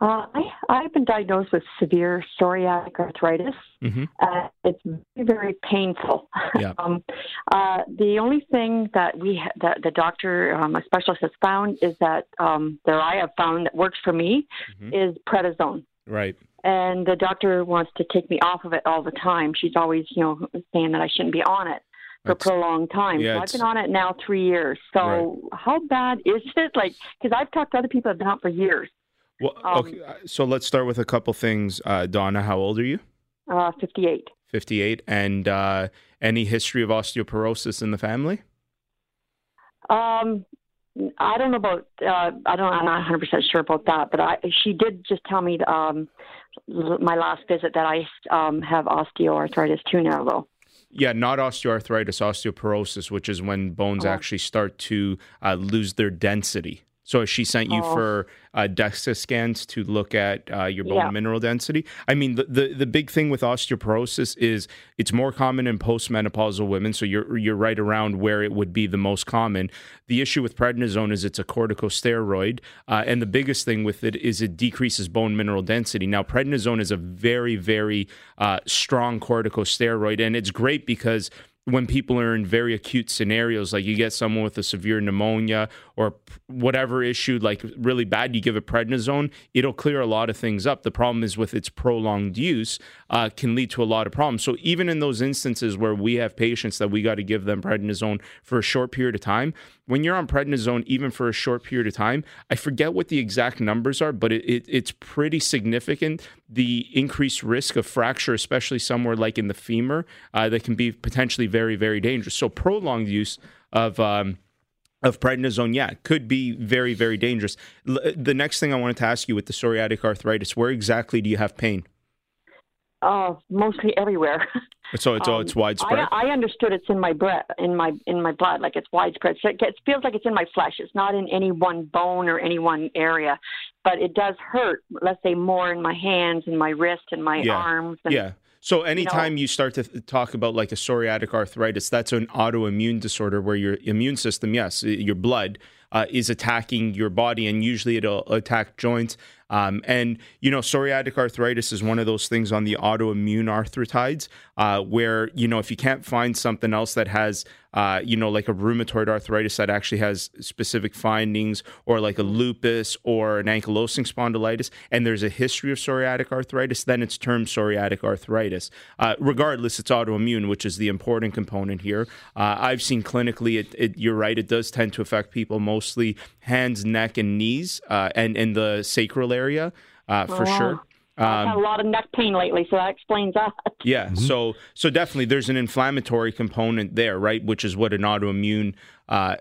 Uh, I, I've been diagnosed with severe psoriatic arthritis. Mm-hmm. Uh, it's very, very painful. Yeah. um, uh, the only thing that we ha- that the doctor, um, a specialist, has found is that um, that I have found that works for me Mhm. is prednisone. Right. And the doctor wants to take me off of it all the time. She's always, you know, saying that I shouldn't be on it. For a prolonged time. yeah, so I've been on it now three years. So how bad is it? Like, because I've talked to other people that have been on it for years. Well, Um, okay, uh, so let's start with a couple things. Uh, Donna, how old are you? Uh, 58. 58. And uh, any history of osteoporosis in the family? Um, I don't know about. Uh, I don't. I'm not 100 percent sure about that. But I, she did just tell me um, l- my last visit that I um, have osteoarthritis too now, though. Yeah, not osteoarthritis, osteoporosis, which is when bones Oh. actually start to uh, lose their density. So she sent you Oh. for uh, DEXA scans to look at uh, your bone Yeah. mineral density. I mean, the, the the big thing with osteoporosis is it's more common in postmenopausal women. So you're you're right around where it would be the most common. The issue with prednisone is it's a corticosteroid, uh, and the biggest thing with it is it decreases bone mineral density. Now, prednisone is a very very uh, strong corticosteroid, and it's great because when people are in very acute scenarios, like you get someone with a severe pneumonia or whatever issue, like really bad, you give a prednisone, it'll clear a lot of things up. The problem is with its prolonged use, uh, can lead to a lot of problems. So even in those instances where we have patients that we got to give them prednisone for a short period of time, when you're on prednisone, even for a short period of time, I forget what the exact numbers are, but it, it, it's pretty significant. The increased risk of fracture, especially somewhere like in the femur, uh, that can be potentially very, very dangerous. So prolonged use of um, of prednisone, yeah, could be very, very dangerous. L- the next thing I wanted to ask you with the psoriatic arthritis, where exactly do you have pain? Uh, mostly everywhere. So it's Um, it's widespread. I, I understood it's in my breath, in my in my blood, like it's widespread. So it, gets, feels like it's in my flesh. It's not in any one bone or any one area, but it does hurt. Let's say more in my hands and my wrist and my Yeah. arms. And, yeah. So anytime you, start to th- talk about like a psoriatic arthritis, that's an autoimmune disorder where your immune system, yes, your blood uh, is attacking your body, and usually it'll attack joints. Um, and you know, psoriatic arthritis is one of those things on the autoimmune arthritides uh, where you know if you can't find something else that has uh, you know like a rheumatoid arthritis that actually has specific findings, or like a lupus or an ankylosing spondylitis, and there's a history of psoriatic arthritis, then it's termed psoriatic arthritis. Uh, regardless, it's autoimmune, which is the important component here. Uh, I've seen clinically, it, it, you're right, it does tend to affect people mostly hands, neck, and knees, uh, and in the sacral area uh, for Oh. sure. I've had a Um, lot of neck pain lately, so that explains that. yeah, so so definitely there's an inflammatory component there, right? Which is what an autoimmune uh,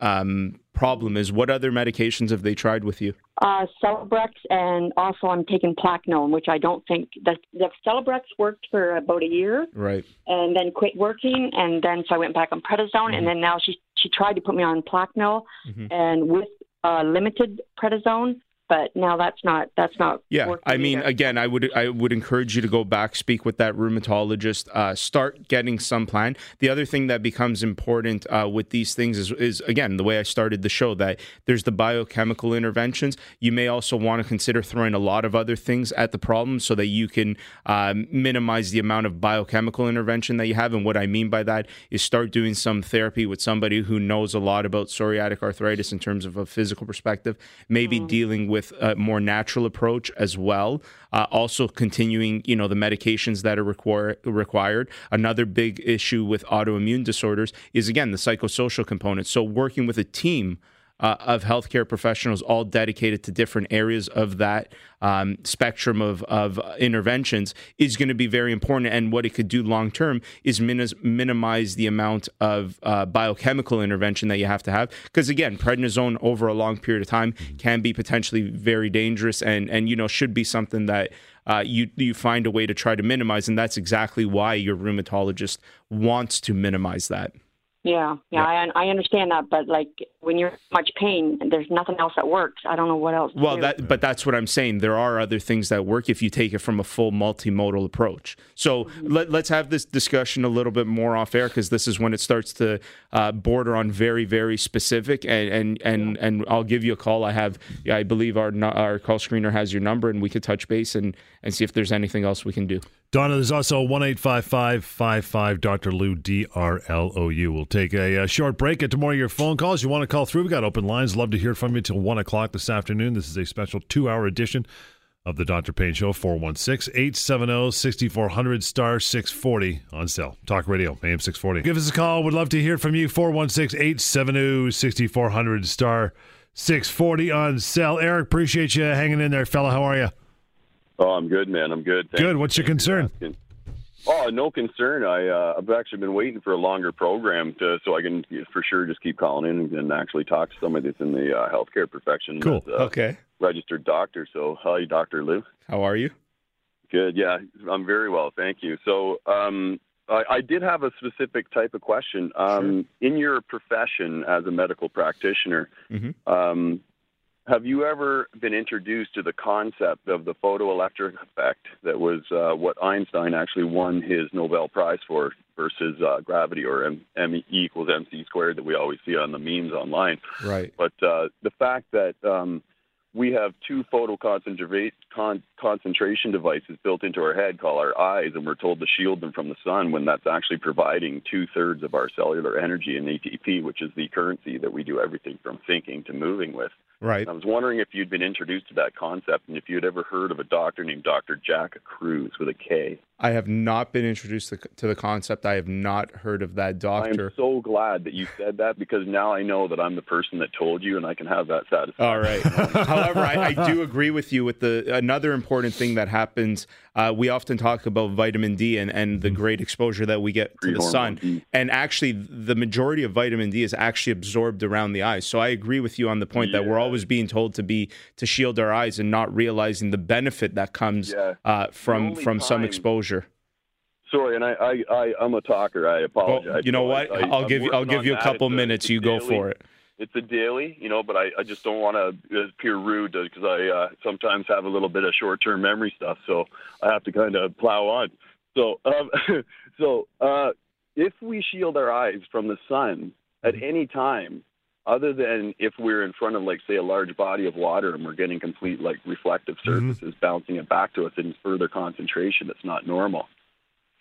um, problem is. What other medications have they tried with you? Uh, Celebrex, and also I'm taking Plaquenil, which I don't think the, the Celebrex worked for about a year. Right. and then quit working and then so I went back on prednisone Mm-hmm. and then now she she tried to put me on Plaquenil Mhm. and with uh, limited prednisone but now that's not that's not Yeah, I mean, either. again, I would I would encourage you to go back, speak with that rheumatologist, uh, start getting some plan. The other thing that becomes important uh, with these things is is again the way I started the show that there's the biochemical interventions. You may also want to consider throwing a lot of other things at the problem so that you can um, minimize the amount of biochemical intervention that you have. And what I mean by that is start doing some therapy with somebody who knows a lot about psoriatic arthritis in terms of a physical perspective. Maybe dealing with a more natural approach as well. Uh, also, continuing, you know, the medications that are require, required. Another big issue with autoimmune disorders is again the psychosocial component. So, working with a team uh, of healthcare professionals, all dedicated to different areas of that um, spectrum of, of interventions, is going to be very important. And what it could do long term is minimize the amount of uh, biochemical intervention that you have to have. Because again, prednisone over a long period of time can be potentially very dangerous, and and you know should be something that. Uh, you you find a way to try to minimize, and that's exactly why your rheumatologist wants to minimize that. Yeah yeah I, I understand that but like when you're in much pain there's nothing else that works I don't know what else to Well, that but that's what I'm saying. There are other things that work if you take it from a full multimodal approach. So let, let's have this discussion a little bit more off air because this is when it starts to uh, border on very very specific. And and and and I'll give you a call. I have I believe our our call screener has your number, and we could touch base and and see if there's anything else we can do. Donna, there's also 1 855 Dr. Lou, D R L O U. We'll take a, uh short break. Get to more of your phone calls. You want to call through? We got open lines. Love to hear from you till 1 o'clock this afternoon. This is a special two hour edition of the Dr. Pain Show, 416 870 6400 star 640 on cell. Talk Radio, AM 640. Give us a call. Would love to hear from you. 416 870 6400 star 640 on cell. Eric, appreciate you hanging in there, fella. How are you? Oh, I'm good, man. I'm good. Thanks. Good. What's your concern? Oh, no concern. I uh, I've actually been waiting for a longer program to so I can for sure just keep calling in and actually talk to somebody that's in the uh, healthcare profession. Cool. that's, uh, Okay. Registered doctor. So, hi, Doctor Lou. How are you? Good. Yeah, I'm very well, thank you. So, um, I, I did have a specific type of question. Um, In your profession as a medical practitioner, Mm-hmm. um, have you ever been introduced to the concept of the photoelectric effect that was uh, what Einstein actually won his Nobel Prize for versus uh, gravity or M- M equals mc squared that we always see on the memes online? Right. But uh, the fact that um, we have two photo con- concentration devices built into our head called our eyes, and we're told to shield them from the sun when that's actually providing two thirds of our cellular energy in ATP, which is the currency that we do everything from thinking to moving with. Right. I was wondering if you'd been introduced to that concept and if you'd ever heard of a doctor named Dr. Jack Kruse with a K. I have not been introduced to, the concept. I have not heard of that doctor. I'm so glad that you said that because now I know that I'm the person that told you and I can have that satisfaction. All right. However, I, I do agree with you with the another important thing that happens. Uh, we often talk about vitamin D and, and the great exposure that we get to the sun. And actually, the majority of vitamin D is actually absorbed around the eyes. So I agree with you on the point that we're always being told to be to shield our eyes and not realizing the benefit that comes Yeah. uh, from from some exposure. Sorry, and I, I, I I'm a talker. I apologize. Well, you know what? I- I'll I'm give you- I'll give you a couple minutes. it's You go for it. It's a daily, you know, but I, I just don't want to appear rude because I uh, sometimes have a little bit of short-term memory stuff, so I have to kind of plow on. So, um, so uh, if we shield our eyes from the sun at Mm-hmm. any time, other than if we're in front of, like, say, a large body of water and we're getting complete, like, reflective Mm-hmm. surfaces bouncing it back to us in further concentration, that's not normal.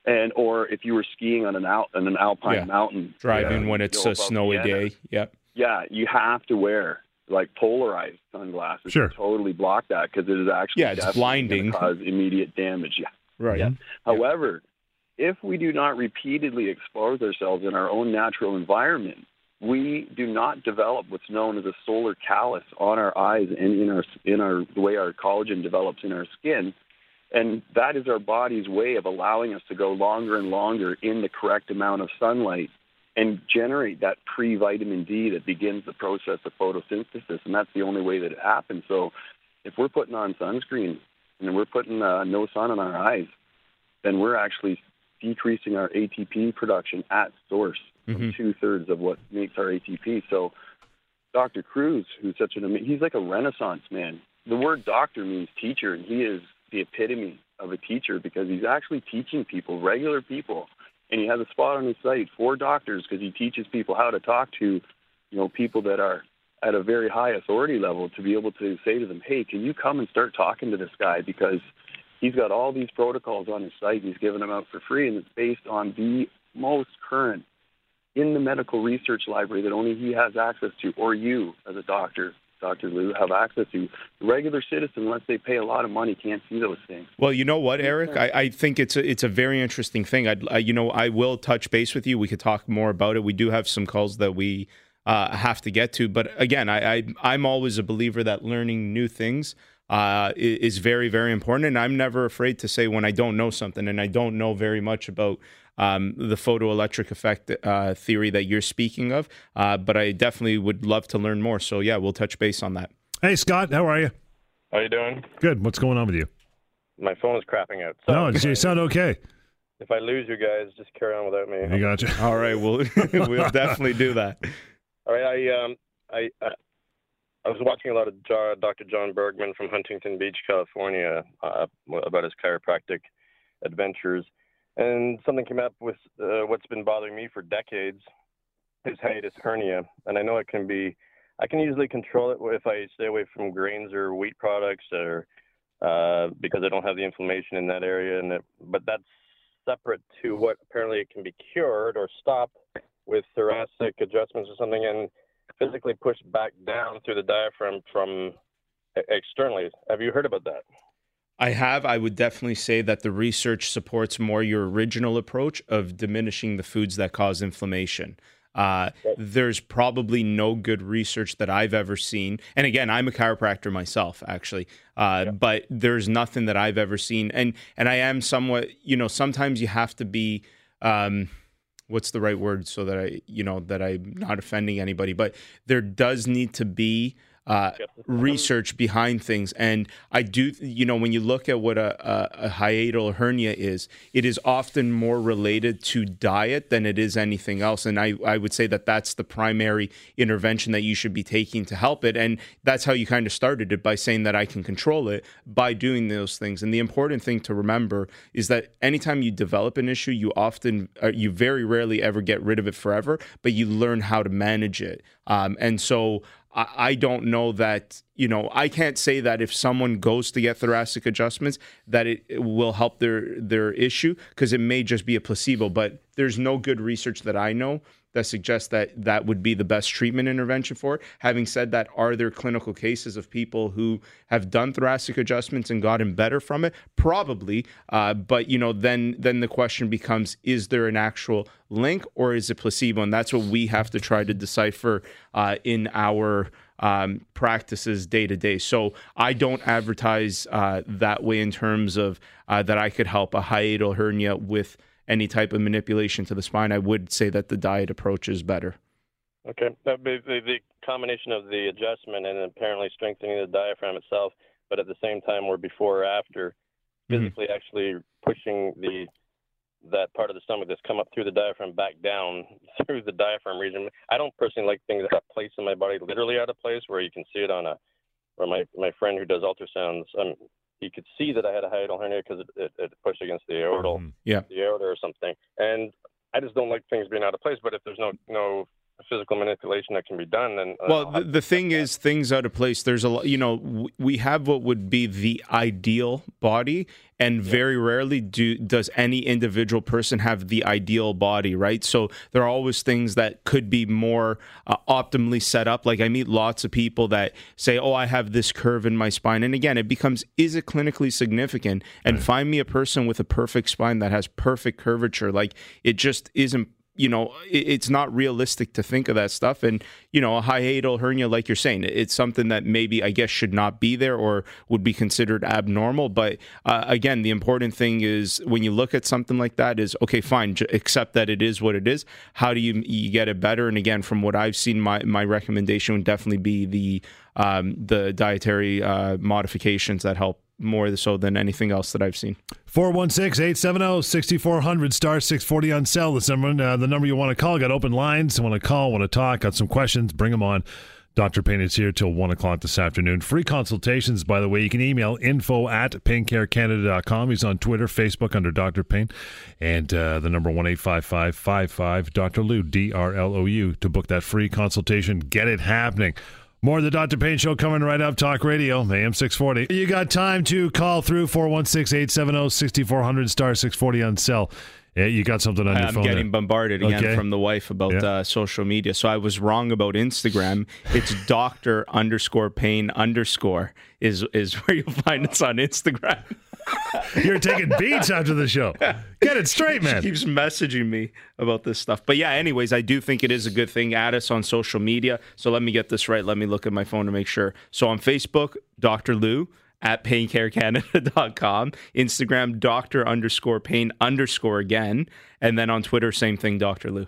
And or if you were skiing on an al- on an alpine Yeah. mountain, Driving yeah, when it's a snowy Vienna, day. Yep. yeah, you have to wear like polarized sunglasses Sure. to totally block that because it is actually Yeah, it's blinding. cause immediate damage. Yeah. Right. Yeah. However, if we do not repeatedly expose ourselves in our own natural environment, we do not develop what's known as a solar callus on our eyes and in our in our the way our collagen develops in our skin. And that is our body's way of allowing us to go longer and longer in the correct amount of sunlight and generate that pre vitamin D that begins the process of photosynthesis. And that's the only way that it happens. So if we're putting on sunscreen and we're putting uh, no sun on our eyes, then we're actually decreasing our ATP production at source from two thirds of what makes our ATP. So Dr. Kruse, who's such an amazing, he's like a renaissance man. The word doctor means teacher, and he is the epitome of a teacher because he's actually teaching people, regular people, and he has a spot on his site for doctors because he teaches people how to talk to, you know, people that are at a very high authority level to be able to say to them, hey, can you come and start talking to this guy? Because he's got all these protocols on his site he's giving them out for free and it's based on the most current in the medical research library that only he has access to or you as a doctor Dr. Lou have access to. The regular citizen, unless they pay a lot of money, can't see those things. Well, you know what, Eric? I, I think it's a, it's a very interesting thing. I'd, I, you know, I will touch base with you. We could talk more about it. We do have some calls that we uh, have to get to, but again, I, I I'm always a believer that learning new things uh, is very very important, and I'm never afraid to say when I don't know something and I don't know very much about. Um, the photoelectric effect uh, theory that you're speaking of, uh, but I definitely would love to learn more. So yeah, we'll touch base on that. Hey, Scott, how are you? How you doing? Good. What's going on with you? My phone is crapping out. So No, you sound okay. if I lose you guys, just carry on without me. I got you. All right, we'll we'll definitely do that. All right, I um I I, I was watching a lot of Dr. John Bergman from Huntington Beach, California, uh, about his chiropractic adventures, and something came up with uh, what's been bothering me for decades, is hiatus hernia, and I know it can be. I can usually control it if I stay away from grains or wheat products, or uh, because I don't have the inflammation in that area. And it, but that's separate to what apparently it can be cured or stopped with thoracic adjustments or something, and physically pushed back down through the diaphragm from externally. Have you heard about that? I have. I would definitely say that the research supports more your original approach of diminishing the foods that cause inflammation. Uh, there's probably no good research that I've ever seen. And again, I'm a chiropractor myself, actually. Uh, But there's nothing that I've ever seen. And and I am somewhat, you know, sometimes you have to be. Um, what's the right word so that I, you know, that I'm not offending anybody, but there does need to be uh, research behind things. And I do, you know, when you look at what a, a, a hiatal hernia is, it is often more related to diet than it is anything else. And I, I would say that that's the primary intervention that you should be taking to help it. And that's how you kind of started it by saying that I can control it by doing those things. And the important thing to remember is that anytime you develop an issue, you often, uh, you very rarely ever get rid of it forever, but you learn how to manage it. Um, and so I, don't know that you know I can't say that if someone goes to get thoracic adjustments that it, it will help their their issue because it may just be a placebo. But there's no good research that I know that suggests that that would be the best treatment intervention for it. Having said that, are there clinical cases of people who have done thoracic adjustments and gotten better from it? Probably, uh, but you know, then then the question becomes: Is there an actual link, or is it placebo? And that's what we have to try to decipher uh, in our um, practices day to day. So I don't advertise uh, that way in terms of uh, that I could help a hiatal hernia with any type of manipulation to the spine. I would say that the diet approach is better. Okay, the, the combination of the adjustment and apparently strengthening the diaphragm itself, but at the same time, or before or after, physically actually pushing the that part of the stomach that's come up through the diaphragm back down through the diaphragm region. I don't personally like things that have place in my body literally out of place where you can see it on a. Or my my friend who does ultrasounds, um, he could see that I had a hiatal hernia because it, it, it pushed against the aortal, mm-hmm. Yeah. the aorta or something. And I just don't like things being out of place. But if there's no no physical manipulation that can be done, then uh, Well, the, the thing is, things out of place. There's a lot, you know, we have what would be the ideal body, and very rarely do does any individual person have the ideal body, right? So there are always things that could be more uh, optimally set up. Like I meet lots of people that say, "Oh, I have this curve in my spine," and again, it becomes, is it clinically significant? And find me a person with a perfect spine that has perfect curvature. Like it just isn't you know, it's not realistic to think of that stuff. And, you know, a hiatal hernia, like you're saying, it's something that maybe I guess should not be there or would be considered abnormal. But uh, again, the important thing is when you look at something like that is, okay, fine, accept that it is what it is. How do you, you get it better? And again, from what I've seen, my, my recommendation would definitely be the, um, the dietary uh, modifications that help more so than anything else that I've seen. 416 870 6400 star 640 on. This number, uh, the number you want to call. Got open lines. Want to call, want to talk, got some questions, bring them on. Dr. Pain is here till 1 o'clock this afternoon. Free consultations, by the way. You can email info at paincarecanada.com. He's on Twitter, Facebook under Dr. Pain, and uh, the number 1 855 Dr. Lou, D R L O U, to book that free consultation. Get it happening. More of the Dr. Pain Show coming right up. Talk Radio, AM 640. You got time to call through 416 870 6400 star 640 on cell. Yeah, you got something on your I'm phone. getting there. bombarded again Okay. from the wife about Yeah. uh, social media. So I was wrong about Instagram. It's doctor underscore pain underscore is is where you'll find us on Instagram. You're taking beats after the show. Get it straight, man. She keeps messaging me about this stuff. But yeah, anyways, I do think it is a good thing. Add us on social media. So let me get this right. Let me look at my phone to make sure. So on Facebook, Dr. Lou at paincarecanada.com. Instagram, Dr. underscore pain underscore again. And then on Twitter, same thing, Dr. Lou.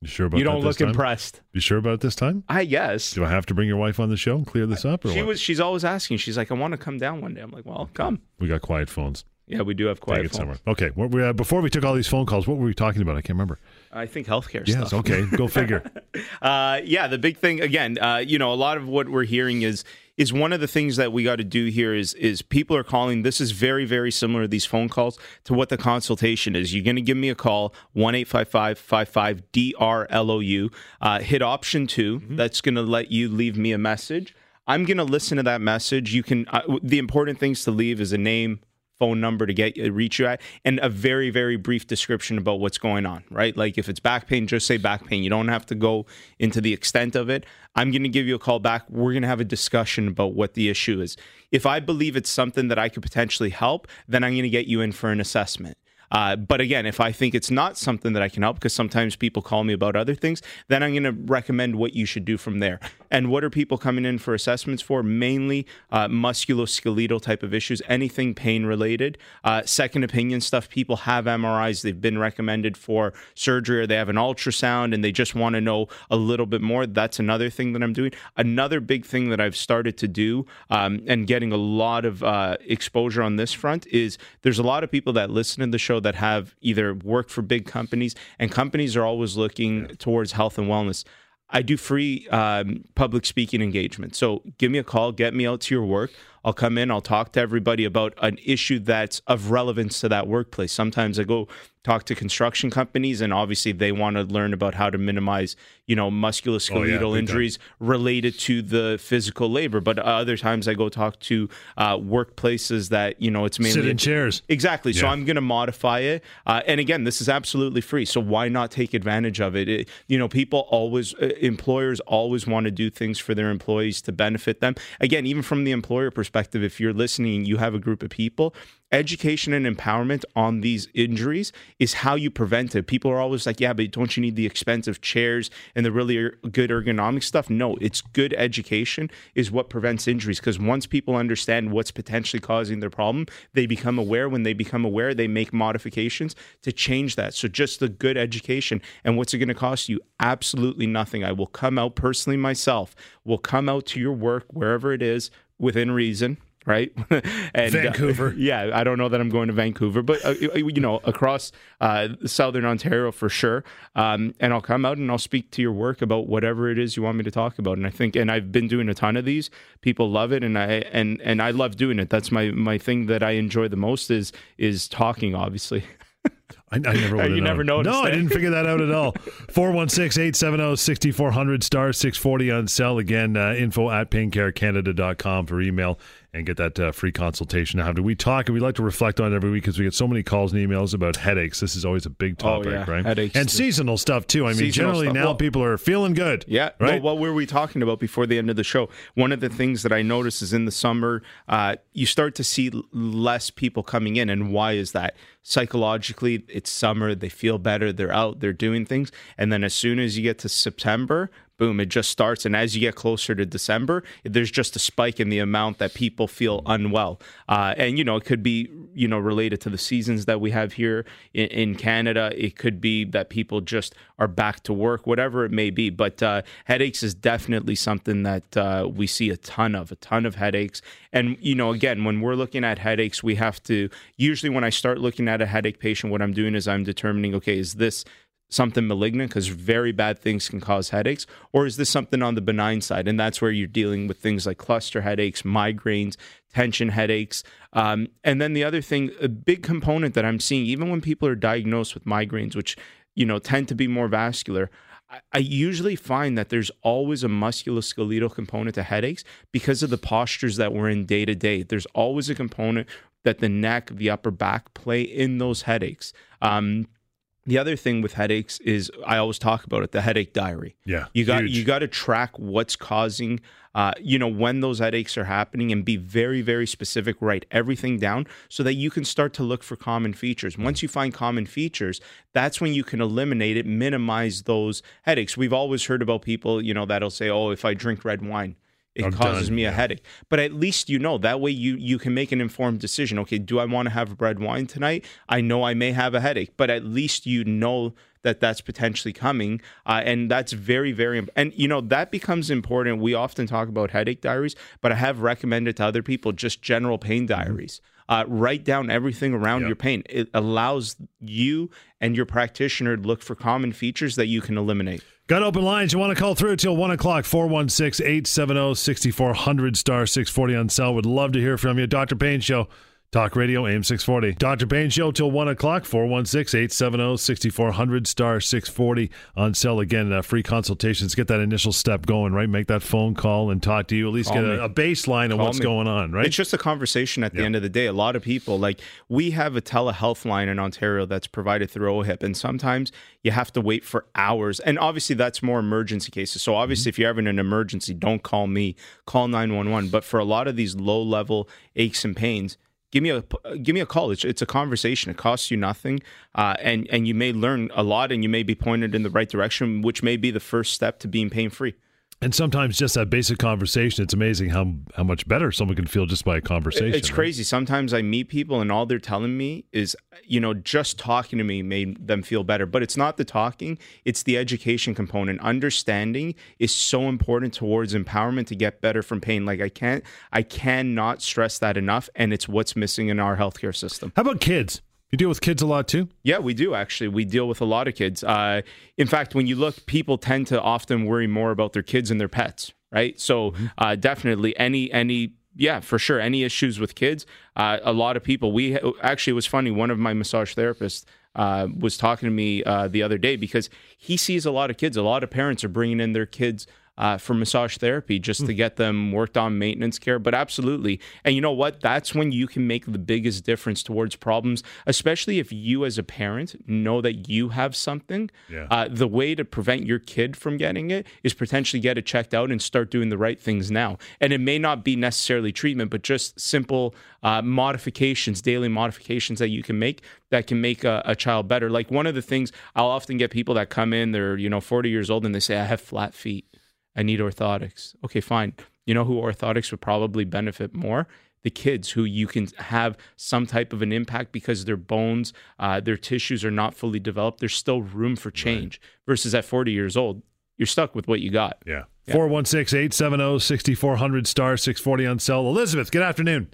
You sure about You don't look time? impressed. You sure about it this time? I guess. Do I have to bring your wife on the show and clear this up, or She what? was. She's always asking. She's like, I want to come down one day. I'm like, well, come. we got quiet phones. Yeah, we do have Take quiet it phones. somewhere. Okay. What we, uh, before we took all these phone calls, what were we talking about? I can't remember. I think healthcare stuff. Yes. stuff. Okay. Go figure. uh, yeah, the big thing again, uh, you know, a lot of what we're hearing is is one of the things that we got to do here is is people are calling. This is very very similar to these phone calls to what the consultation is. You're going to give me a call one eight five five five five D R L O U. Uh, hit option 2 That's going to let you leave me a message. I'm going to listen to that message. You can. Uh, the important things to leave is a name, phone number to get uh, reach you at, and a very very brief description about what's going on. Right, like if it's back pain, just say back pain. You don't have to go into the extent of it. I'm going to give you a call back. We're going to have a discussion about what the issue is. If I believe it's something that I could potentially help, then I'm going to get you in for an assessment. Uh, but again, if I think it's not something that I can help, because sometimes people call me about other things, then I'm going to recommend what you should do from there. And what are people coming in for assessments for? Mainly uh, musculoskeletal type of issues, anything pain related. Uh, second opinion stuff. People have MRIs, they've been recommended for surgery, or they have an ultrasound and they just want to know a little bit more. That's another thing that I'm doing. Another big thing that I've started to do um, and getting a lot of uh, exposure on this front is there's a lot of people that listen to the show that have either worked for big companies, and companies are always looking towards health and wellness. I do free um, public speaking engagement. So give me a call, get me out to your work. I'll come in, I'll talk to everybody about an issue that's of relevance to that workplace. Sometimes I go talk to construction companies and obviously they want to learn about how to minimize, you know, musculoskeletal oh, yeah, injuries related to the physical labor. But other times I go talk to uh, workplaces that, you know, it's mainly sit in chairs. Exactly. Yeah. So I'm going to modify it. Uh, and again, this is absolutely free. So why not take advantage of it? it you know, people always, uh, employers always want to do things for their employees to benefit them. Again, even from the employer perspective perspective, if you're listening, you have a group of people, education and empowerment on these injuries is how you prevent it. People are always like, yeah, but don't you need the expensive chairs and the really er, good ergonomic stuff? No, it's good education is what prevents injuries because once people understand what's potentially causing their problem, they become aware. When they become aware, they make modifications to change that. So just the good education. And what's it going to cost you? Absolutely nothing. I will come out personally myself, will come out to your work, wherever it is, within reason right? and uh, Vancouver. Uh, yeah, I don't know that I'm going to Vancouver, but uh, you know, across uh, southern Ontario for sure. Um, and I'll come out and I'll speak to your work about whatever it is you want me to talk about. And I think, and I've been doing a ton of these. People love it, and I and and I love doing it. That's my my thing that I enjoy the most is is talking, obviously. I, I never would You never noticed. No, I didn't figure that out at all. 416 870 6400 star 640 on cell. Again, uh, info at paincarecanada.com for email and get that uh, free consultation. Now, do we talk? And we like to reflect on it every week because we get so many calls and emails about headaches. This is always a big oh, topic, oh, yeah. right? Headaches and seasonal stuff too. I mean, generally stuff. now well, people are feeling good. Yeah. Right. Well, what were we talking about before the end of the show? One of the things that I notice is in the summer, uh, you start to see less people coming in, and why is that? Psychologically, it's summer. They feel better. They're out. They're doing things, and then as soon as you get to September, boom, it just starts. And as you get closer to December, there's just a spike in the amount that people feel unwell. Uh, and, you know, it could be, you know, related to the seasons that we have here in, in Canada. It could be that people just are back to work, whatever it may be. But uh, headaches is definitely something that uh, we see a ton of, a ton of headaches. And, you know, again, when we're looking at headaches, we have to usually when I start looking at a headache patient, what I'm doing is I'm determining, okay, is this something malignant because very bad things can cause headaches? Or is this something on the benign side and that's where you're dealing with things like cluster headaches migraines tension headaches? Um, and then the other thing a big component that i'm seeing even when people are diagnosed with migraines which you know tend to be more vascular I, usually find that there's always a musculoskeletal component to headaches because of the postures that we're in day to day. There's always a component that the neck the upper back play in those headaches. Um, the other thing with headaches is I always talk about it, the headache diary. Yeah. You got huge. you got to track what's causing uh, you know, when those headaches are happening and be very, very specific, write everything down so that you can start to look for common features. Once you find common features, that's when you can eliminate it, minimize those headaches. We've always heard about people, you know, that'll say, oh, if I drink red wine, it I'm causes done. me a headache. But at least you know that way you you can make an informed decision. Okay, do I want to have red wine tonight? I know I may have a headache, but at least you know that that's potentially coming, uh, and that's very very imp- and you know that becomes important. We often talk about headache diaries, but I have recommended to other people just general pain mm-hmm. diaries. Uh, write down everything around yep. your pain. It allows you and your practitioner to look for common features that you can eliminate. Got open lines. You want to call through till 1 o'clock, 416 870 6400 star 640 on cell. Would love to hear from you. Dr. Pain Show, Talk Radio, AM 640. Dr. Pain Show till 1 o'clock, 416 870 6400, star 640 on cell. Again, uh, free consultations. Get that initial step going, right? Make that phone call and talk to you. At least Call get a, a baseline of Call what's me. going on, right? It's just a conversation at the end of the day. A lot of people, like, we have a telehealth line in Ontario that's provided through OHIP, and sometimes you have to wait for hours. And obviously, that's more emergency cases. So, obviously, if you're having an emergency, don't call me, call 911. But for a lot of these low level aches and pains, Give me a give me a call. It's it's a conversation. It costs you nothing, uh, and and you may learn a lot, and you may be pointed in the right direction, which may be the first step to being pain free. And sometimes just that basic conversation, it's amazing how how much better someone can feel just by a conversation. It's right? crazy. Sometimes I meet people and all they're telling me is, you know, just talking to me made them feel better. But it's not the talking, it's the education component. Understanding is so important towards empowerment to get better from pain. Like I can't I cannot stress that enough. And it's what's missing in our healthcare system. How about kids? You deal with kids a lot too? Yeah, we do actually. We deal with a lot of kids. Uh, in fact, when you look, people tend to often worry more about their kids and their pets, right? So uh, definitely, any any yeah, for sure, any issues with kids, uh, a lot of people. We actually it was funny. One of my massage therapists. Uh, was talking to me uh, the other day because he sees a lot of kids. A lot of parents are bringing in their kids uh, for massage therapy just to get them worked on maintenance care. But absolutely. And you know what? That's when you can make the biggest difference towards problems, especially if you, as a parent, know that you have something. Yeah. Uh, the way to prevent your kid from getting it is potentially get it checked out and start doing the right things now. And it may not be necessarily treatment, but just simple uh, modifications, daily modifications that you can make that can make a, a child better. Like one of the things I'll often get people that come in, they're, you know, 40 years old and they say, I have flat feet. I need orthotics. Okay, fine. You know who orthotics would probably benefit more? The kids who you can have some type of an impact because their bones, uh, their tissues are not fully developed. There's still room for change. Versus at 40 years old, you're stuck with what you got. Yeah. 416 870 6400 star 640 on cell. Elizabeth, good afternoon.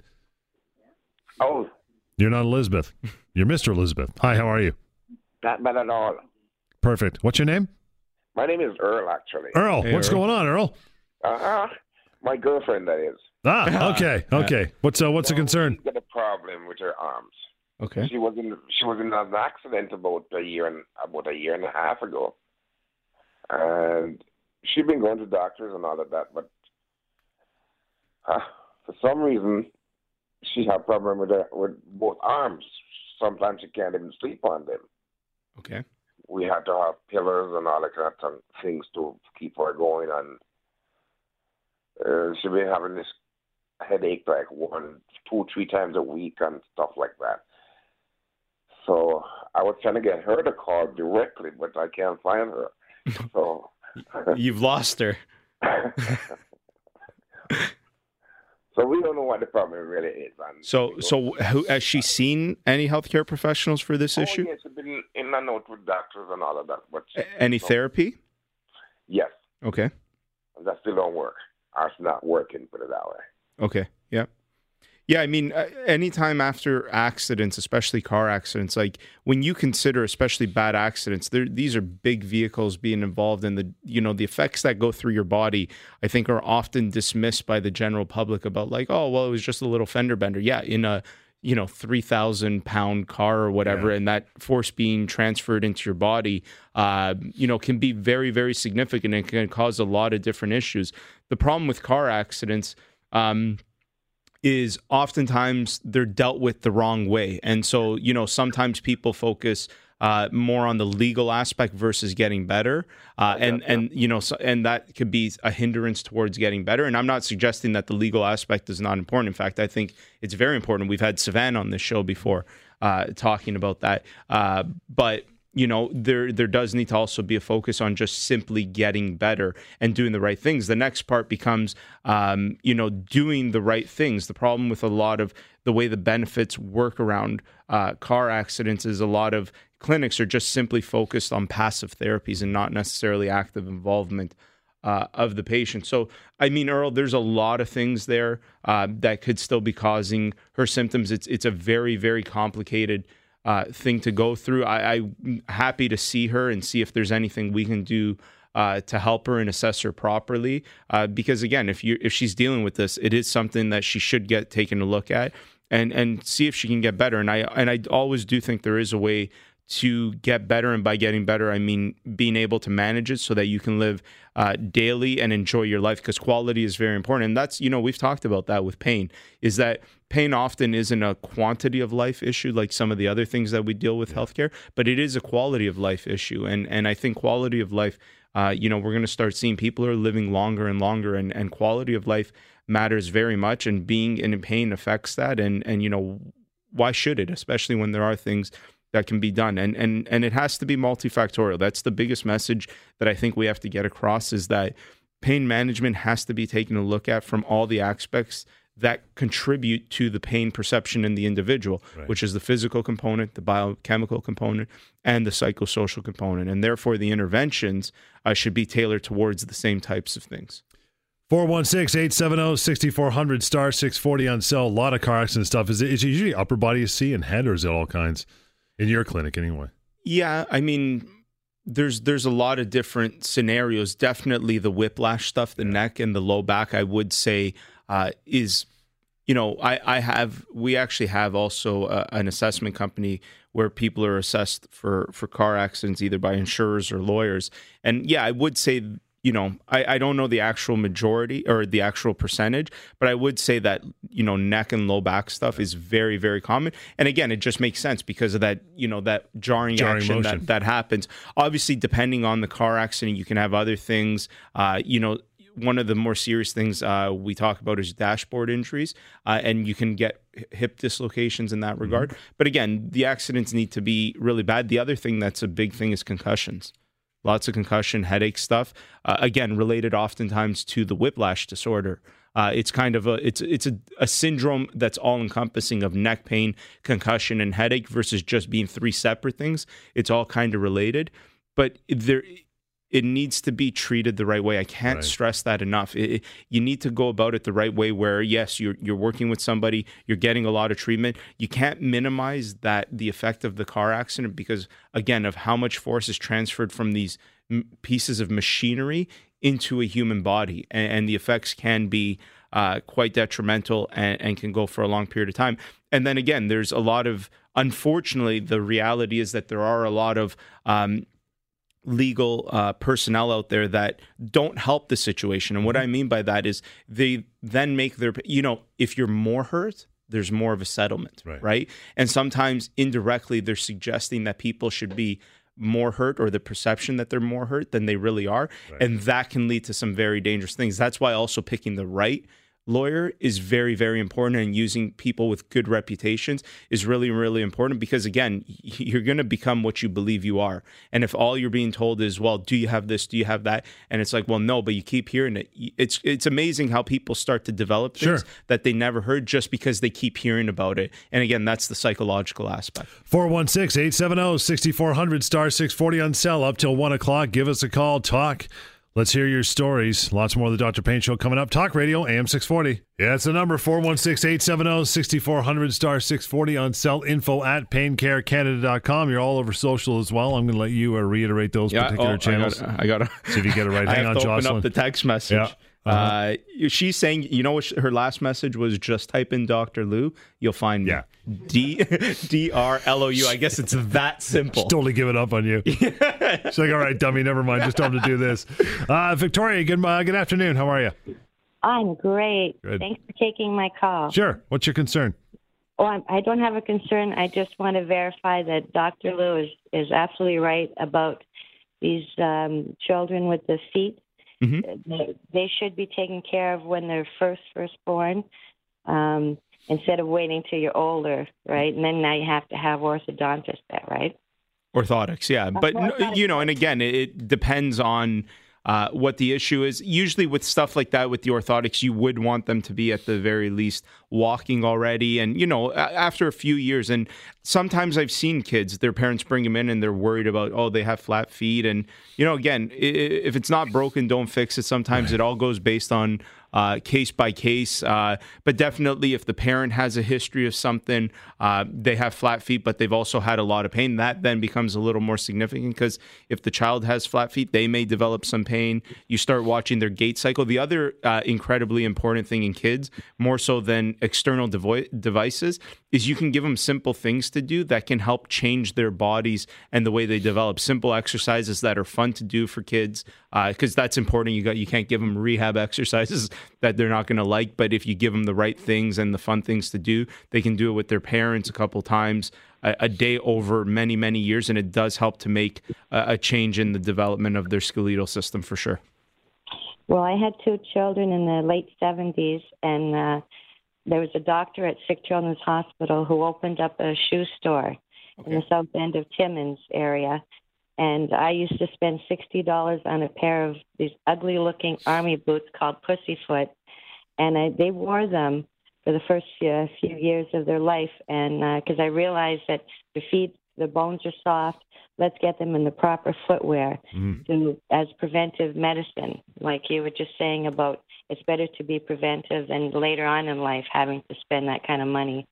Oh, You're not Elizabeth. You're Mr. Elizabeth. Hi, how are you? not bad at all. Perfect. What's your name? My name is Earl, actually. Earl. What's going on, Earl? Uh-huh. My girlfriend, that is. Ah, okay. Okay. What's uh, what's the concern? She's got a problem with her arms. Okay. She was in she was in an accident about a year and about a year and a half ago, and she'd been going to doctors and all of that, but uh, for some reason she had problem with her with both arms. Sometimes she can't even sleep on them. Okay. We had to have pillars and all that kind of things to keep her going. And uh, she been having this headache like one, two, three times a week and stuff like that. So I was trying to get her to call directly, but I can't find her. So You've lost her. so we don't know what the problem really is. And So, so who, has she seen any healthcare professionals for this oh, issue? yes, been in and out with doctors and all of that. But Any therapy? yes, Okay. that still don't work. Or It's not working, put it that way. Okay. Yeah. Yeah. I mean, uh, anytime after accidents, especially car accidents, like when you consider, especially bad accidents, these are big vehicles being involved in the, you know, the effects that go through your body, I think are often dismissed by the general public about like, oh, well, it was just a little fender bender. Yeah. In a, you know, 3,000 pound car or whatever, and that force being transferred into your body, uh, you know, can be very, very significant and can cause a lot of different issues. The problem with car accidents, um, is oftentimes they're dealt with the wrong way. And so, you know, sometimes people focus uh, more on the legal aspect versus getting better. Uh, and, and, you know, so, and that could be a hindrance towards getting better. And I'm not suggesting that the legal aspect is not important. In fact, I think it's very important. We've had Savan on this show before uh, talking about that. Uh, but, you know there there does need to also be a focus on just simply getting better and doing the right things the next part becomes um, you know doing the right things the problem with a lot of the way the benefits work around uh, car accidents is a lot of clinics are just simply focused on passive therapies and not necessarily active involvement uh, of the patient. So, I mean, Earl, there's a lot of things there uh, that could still be causing her symptoms. It's it's a very very complicated uh, thing to go through. I, I'm happy to see her and see if there's anything we can do uh, to help her and assess her properly. Uh, because again, if you if she's dealing with this, it is something that she should get taken a look at. and and see if she can get better. And I and I always do think there is a way to get better. And by getting better, I mean being able to manage it so that you can live uh, daily and enjoy your life because quality is very important. And that's, you know, we've talked about that with pain, is that pain often isn't a quantity of life issue like some of the other things that we deal with healthcare, but it is a quality of life issue. And, and I think quality of life, uh, you know, we're going to start seeing people are living longer and longer, and, and quality of life matters very much. And being in pain affects that. And, and, you know, why should it, especially when there are things that can be done and and and it has to be multifactorial that's the biggest message that i think we have to get across is that pain management has to be taken a look at from all the aspects that contribute to the pain perception in the individual Right. which is the physical component the biochemical component and the psychosocial component and therefore the interventions uh, should be tailored towards the same types of things 416 870 6400 star 640 on cell. A lot of car accident stuff. Is it, is it usually upper body you see and head, or is it all kinds? In your clinic, anyway. Yeah, I mean, there's there's a lot of different scenarios. Definitely the whiplash stuff, the neck and the low back. I would say uh, is, you know, I I have we actually have also uh, an assessment company where people are assessed for for car accidents either by insurers or lawyers. And yeah, I would say. You know, I, I don't know the actual majority or the actual percentage, but I would say that, you know, neck and low back stuff is very, very common. And again, it just makes sense because of that, you know, that jarring, Jarring action motion. that, that happens. Obviously, depending on the car accident, you can have other things. Uh, you know, one of the more serious things uh, we talk about is dashboard injuries, uh, and you can get hip dislocations in that regard. But again, the accidents need to be really bad. The other thing that's a big thing is concussions. Lots of concussion, headache stuff. Uh, again, related oftentimes to the whiplash disorder. Uh, it's kind of a it's it's a, a syndrome that's all encompassing of neck pain, concussion, and headache versus just being three separate things. It's all kind of related, but there it needs to be treated the right way. I can't stress that enough. It, it- you need to go about it the right way. Where yes, you're you're working with somebody, you're getting a lot of treatment. You can't minimize that the effect of the car accident because again of how much force is transferred from these m- pieces of machinery into a human body, and, and the effects can be uh, quite detrimental and, and can go for a long period of time. And then again, there's a lot of unfortunately the reality is that there are a lot of um, legal uh, personnel out there that don't help the situation. And what I mean by that is they then make their, you know, if you're more hurt, there's more of a settlement, right? And sometimes indirectly, they're suggesting that people should be more hurt or the perception that they're more hurt than they really are. And that can lead to some very dangerous things. That's why also picking the right lawyer is very very important and using people with good reputations is really really important because again you're going to become what you believe you are and if all you're being told is well do you have this do you have that and it's like well no but you keep hearing it it's it's amazing how people start to develop things Sure. that they never heard just because they keep hearing about it and again that's the psychological aspect 416 870 6400 star 640 on cell up till 1 o'clock. Give us a call. Talk. Let's hear your stories. Lots more of the Dr. Pain Show coming up. Talk Radio, AM 640. Yeah, it's the number 416 870 6400 star 640 on cell info at paincarecanada.com. You're all over social as well. I'm going to let you uh, reiterate those Yeah, particular oh, I channels. I gotta- See if you get it right. I Hang have on, to open Jocelyn. up the text message. Yeah. Uh-huh. Uh, she's saying, you know what? Her last message was just type in Dr. Lou. You'll find me. Yeah. D D R L O U. I guess it's that simple. She's totally giving up on you. She's like, all right, dummy, never mind. Just tell him to do this. Uh, Victoria, good, uh, good afternoon. How are you? I'm great. Good. Thanks for taking my call. Sure. What's your concern? Oh, I'm, I don't have a concern. I just want to verify that Dr. Lou is, is absolutely right about these um, children with the feet. They, they should be taken care of when they're first first born, um, instead of waiting till you're older, right? And then now you have to have orthodontist there, right? Orthotics, yeah. But, no, you know, and again, it depends on uh, what the issue is. Usually, with stuff like that, with the orthotics, you would want them to be at the very least walking already. And, you know, after a few years, and sometimes I've seen kids, their parents bring them in and they're worried about, oh, they have flat feet. And, you know, again, if it's not broken, don't fix it. Sometimes it all goes based on. Uh, case by case. Uh, but definitely, if the parent has a history of something, uh, they have flat feet, but they've also had a lot of pain, that then becomes a little more significant because if the child has flat feet, they may develop some pain. You start watching their gait cycle. The other uh, incredibly important thing in kids, more so than external devo- devices, is you can give them simple things to do that can help change their bodies and the way they develop. Simple exercises that are fun to do for kids because uh, that's important. You got you can't give them rehab exercises that they're not going to like, but if you give them the right things and the fun things to do, they can do it with their parents a couple times a, a day over many many years, and it does help to make a, a change in the development of their skeletal system for sure. Well, I had two children in the late 70s, and uh, there was a doctor at Sick Children's Hospital who opened up a shoe store okay. in the south end of Timmins area. And I used to spend $60 on a pair of these ugly looking army boots called Pussyfoot. And I, they wore them for the first uh, few years of their life. And because uh, I realized that the feet, the bones are soft, let's get them in the proper footwear mm. to, as preventive medicine. Like you were just saying about it's better to be preventive than later on in life having to spend that kind of money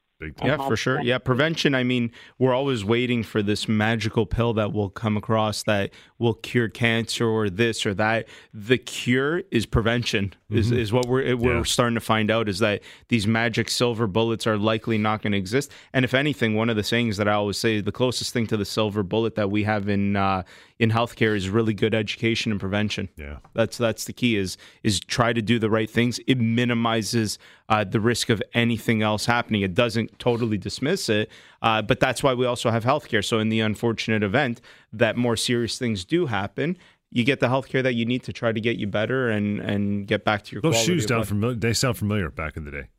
yeah, for sure. Yeah, prevention. I mean, we're always waiting for this magical pill that will come across that will cure cancer or this or that. The cure is prevention. Is, mm-hmm. is what we're we're yeah. starting to find out is that these magic silver bullets are likely not going to exist. And if anything, one of the sayings that I always say, the closest thing to the silver bullet that we have in uh, in healthcare is really good education and prevention. Yeah, that's that's the key. Is is try to do the right things. It minimizes uh, the risk of anything else happening. It doesn't totally dismiss it, uh, but that's why we also have healthcare. So in the unfortunate event that more serious things do happen, you get the healthcare that you need to try to get you better and and get back to your. Those shoes sound familiar. They sound familiar back in the day.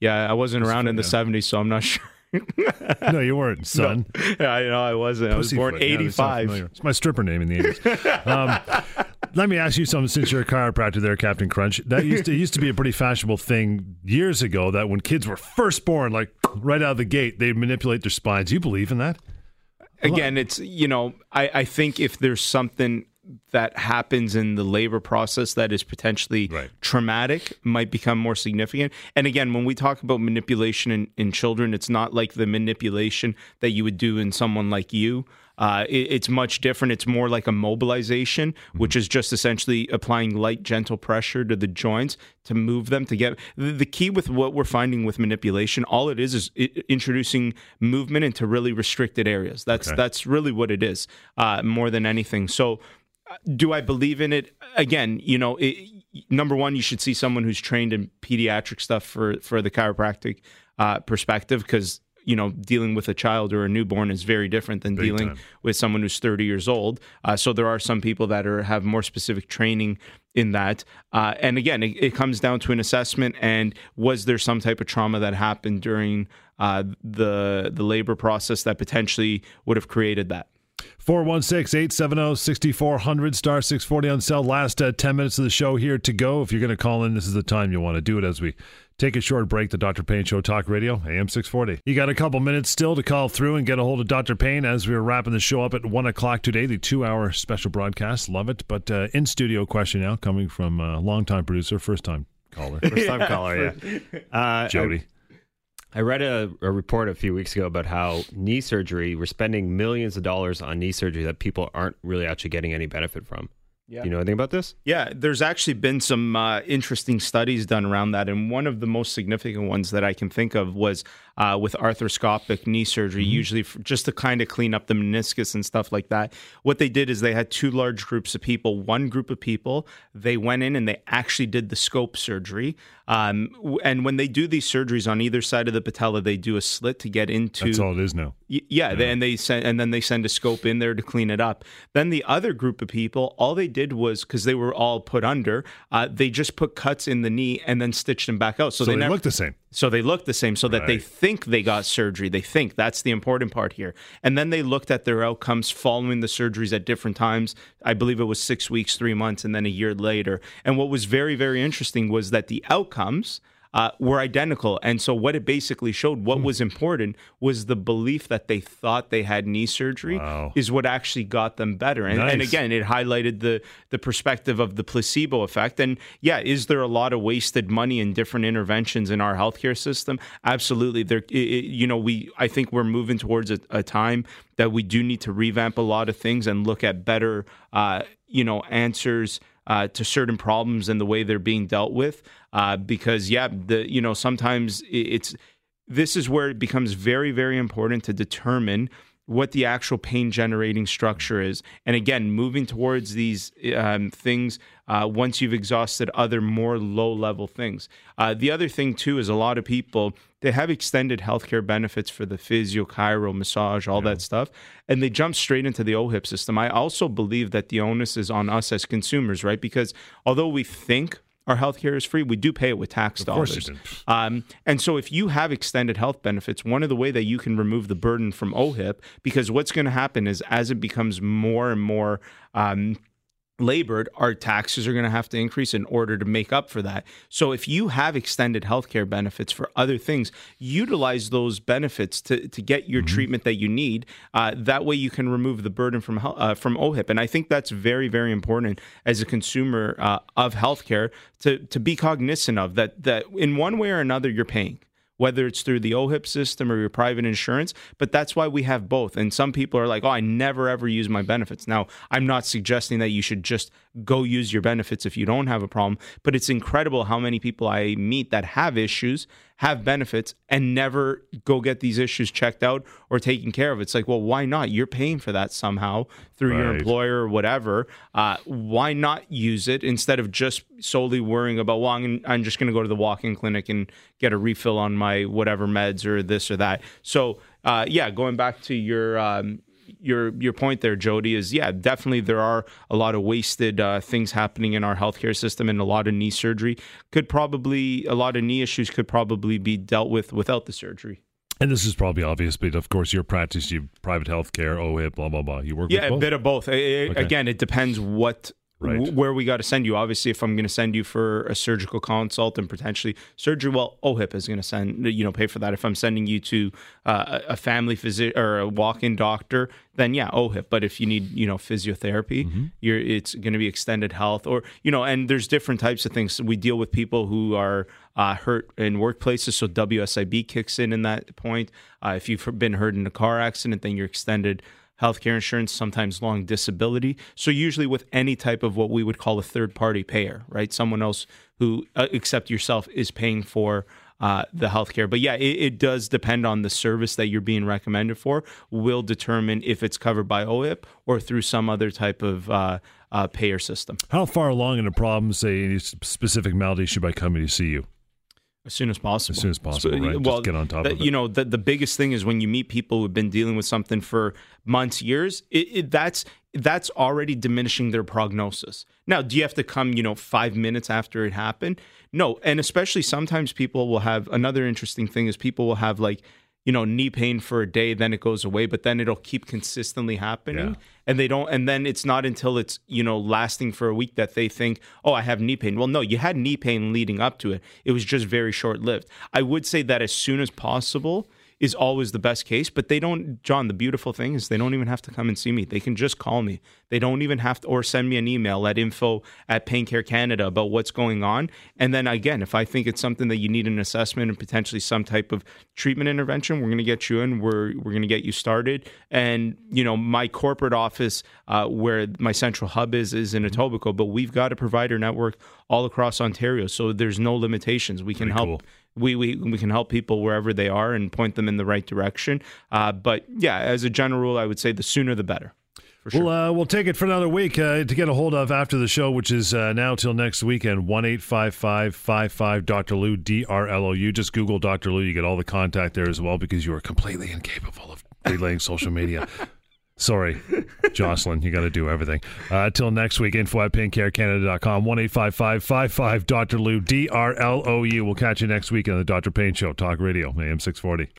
Yeah, I wasn't around in the '70s, so I'm not sure. no, you weren't, son. No. Yeah, I know I wasn't. I was born '85. Yeah, it's my stripper name in the '80s. Um, let me ask you something. Since you're a chiropractor, there, Captain Crunch, that used to used to be a pretty fashionable thing years ago. That when kids were first born, like right out of the gate, they'd manipulate their spines. You believe in that? Again, it's you know, I, I think if there's something that happens in the labor process that is potentially right. traumatic might become more significant. And again, when we talk about manipulation in, in children, it's not like the manipulation that you would do in someone like you. Uh, it, it's much different. It's more like a mobilization, mm-hmm. which is just essentially applying light, gentle pressure to the joints to move them to get. The, the key with what we're finding with manipulation, all it is is it, introducing movement into really restricted areas. That's okay. that's really what it is, uh, more than anything. So do I believe in it? Again, you know, it, number one, you should see someone who's trained in pediatric stuff for for the chiropractic uh, perspective because you know dealing with a child or a newborn is very different than Big dealing time. with someone who's 30 years old. Uh, so there are some people that are have more specific training in that. Uh, and again, it, it, comes down to an assessment and was there some type of trauma that happened during uh, the the labor process that potentially would have created that. 416 870 6400 star 640 on cell. Last uh, 10 minutes of the show here to go. If you're going to call in, this is the time you want to do it as we take a short break. The Dr. Pain Show Talk Radio, AM 640. You got a couple minutes still to call through and get a hold of Dr. Pain as we are wrapping the show up at 1 o'clock today, the two hour special broadcast. Love it. But uh, in studio question now coming from a uh, longtime producer, first time caller. First time caller, yeah. Uh, Jody. I read a, a, report a few weeks ago about how knee surgery, we're spending millions of dollars on knee surgery that people aren't really actually getting any benefit from. Yeah. You know anything about this? Yeah, there's actually been some uh, interesting studies done around that. And one of the most significant ones that I can think of was uh, with arthroscopic knee surgery, mm-hmm. usually just to kind of clean up the meniscus and stuff like that. What they did is they had two large groups of people. One group of people, they went in and they actually did the scope surgery. Um, and when they do these surgeries on either side of the patella, they do a slit to get into. That's all it is now. Y- yeah, yeah. and they send and then they send a scope in there to clean it up. Then the other group of people, all they did was because they were all put under, uh, they just put cuts in the knee and then stitched them back out. So, so they, they never, look the same. So they look the same, so that right. they think they got surgery. They think that's the important part here. And then they looked at their outcomes following the surgeries at different times. I believe it was six weeks, three months, and then a year later. And what was very, very interesting was that the outcomes uh, were identical. And so, what it basically showed, what was important was the belief that they thought they had knee surgery is what actually got them better. And, and again, it highlighted the the perspective of the placebo effect. And yeah, is there a lot of wasted money in different interventions in our healthcare system? Absolutely. There, i- i- you know, we I think we're moving towards a, a time that we do need to revamp a lot of things and look at better, uh, you know, answers uh, to certain problems and the way they're being dealt with. Uh, because yeah, the you know sometimes it's this is where it becomes very very important to determine what the actual pain generating structure is. And again moving towards these um, things uh, once you've exhausted other more low level things. Uh, the other thing too is a lot of people they have extended healthcare benefits for the physio chiro massage all that stuff and they jump straight into the ohip system. I also believe that the onus is on us as consumers right? Because although we think our healthcare is free. We do pay it with tax Of dollars. Um, and so if you have extended health benefits, one of the way that you can remove the burden from OHIP, because what's going to happen is as it becomes more and more um, labored, our taxes are going to have to increase in order to make up for that. So if you have extended healthcare benefits for other things, utilize those benefits to, to get your treatment that you need. Uh, that way you can remove the burden from uh, from OHIP. And I think that's very, very important as a consumer uh, of healthcare to, to be cognizant of that, that in one way or another you're paying whether it's through the OHIP system or your private insurance. But that's why we have both. And some people are like, oh, I never ever use my benefits. Now, I'm not suggesting that you should just go use your benefits if you don't have a problem, but it's incredible how many people I meet that have issues, have benefits, and never go get these issues checked out or taken care of. It's like, well, why not? You're paying for that somehow through your employer or whatever. Uh, why not use it instead of just solely worrying about, well, I'm, I'm just going to go to the walk-in clinic and get a refill on my whatever meds or this or that. So, uh, yeah, going back to your um, your your point there, Jody, is yeah, definitely there are a lot of wasted uh, things happening in our healthcare system, and a lot of knee surgery could probably a lot of knee issues could probably be dealt with without the surgery. And this is probably obvious, but of course, your practice, you private health care, OHIP, blah, blah, blah. You work Yeah, with a bit of both. I- I- Okay. Again, it depends what. Right. wh- Where we got to send you. Obviously, if I'm going to send you for a surgical consult and potentially surgery, well, OHIP is going to send you know pay for that. If I'm sending you to uh, a a family physician or a walk-in doctor, then yeah, OHIP. But if you need you know physiotherapy, Mm-hmm. you're it's going to be extended health or you know, and there's different types of things. We deal with people who are uh, hurt in workplaces, so WSIB kicks in in that point. Uh, if you've been hurt in a car accident, then you're extended healthcare insurance, sometimes long disability. So usually with any type of what we would call a third party payer, right? Someone else who, uh, except yourself, is paying for uh, the healthcare. But yeah, it, it does depend on the service that you're being recommended for. Will determine if it's covered by OHIP or through some other type of uh, uh, payer system. How far along in a problem, say, any specific malady should I come to see you? As soon as possible. As soon as possible, right? Just Well, get on top the- of it. You know, the, the biggest thing is when you meet people who've been dealing with something for months, years. It, it, that's that's already diminishing their prognosis. Now, do you have to come, you know, five minutes after it happened? No, and especially sometimes people will have another interesting thing is people will have like you know knee pain for a day, then it goes away, but then it'll keep consistently happening, Yeah. and they don't. And then it's not until it's you know lasting for a week that they think, oh, I have knee pain. Well, no, you had knee pain leading up to it. It was just very short lived. I would say that as soon as possible is always the best case, but they don't. John, the beautiful thing is they don't even have to come and see me. They can just call me. They don't even have to, or send me an email at info at Pain Care Canada about what's going on. And then again, if I think it's something that you need an assessment and potentially some type of treatment intervention, we're going to get you in. We're we're going to get you started. And you know, my corporate office, uh, where my central hub is, is in Etobicoke, but we've got a provider network all across Ontario, so there's no limitations. We can help. We, we we can help people wherever they are and point them in the right direction. Uh, but yeah, as a general rule, I would say the sooner the better. We'll, uh, we'll take it for another week uh, to get a hold of after the show, which is uh, now till next weekend. 1 855 Dr. Lou, D R L O U. Just Google Dr. Lou. You get all the contact there as well because you are completely incapable of relaying social media. Sorry, Jocelyn, you got to do everything. Uh, till next week, info at paincarecanada.com, 1 855 Dr. Lou, D R L O U. We'll catch you next week on the Dr. Pain Show, Talk Radio, AM 640.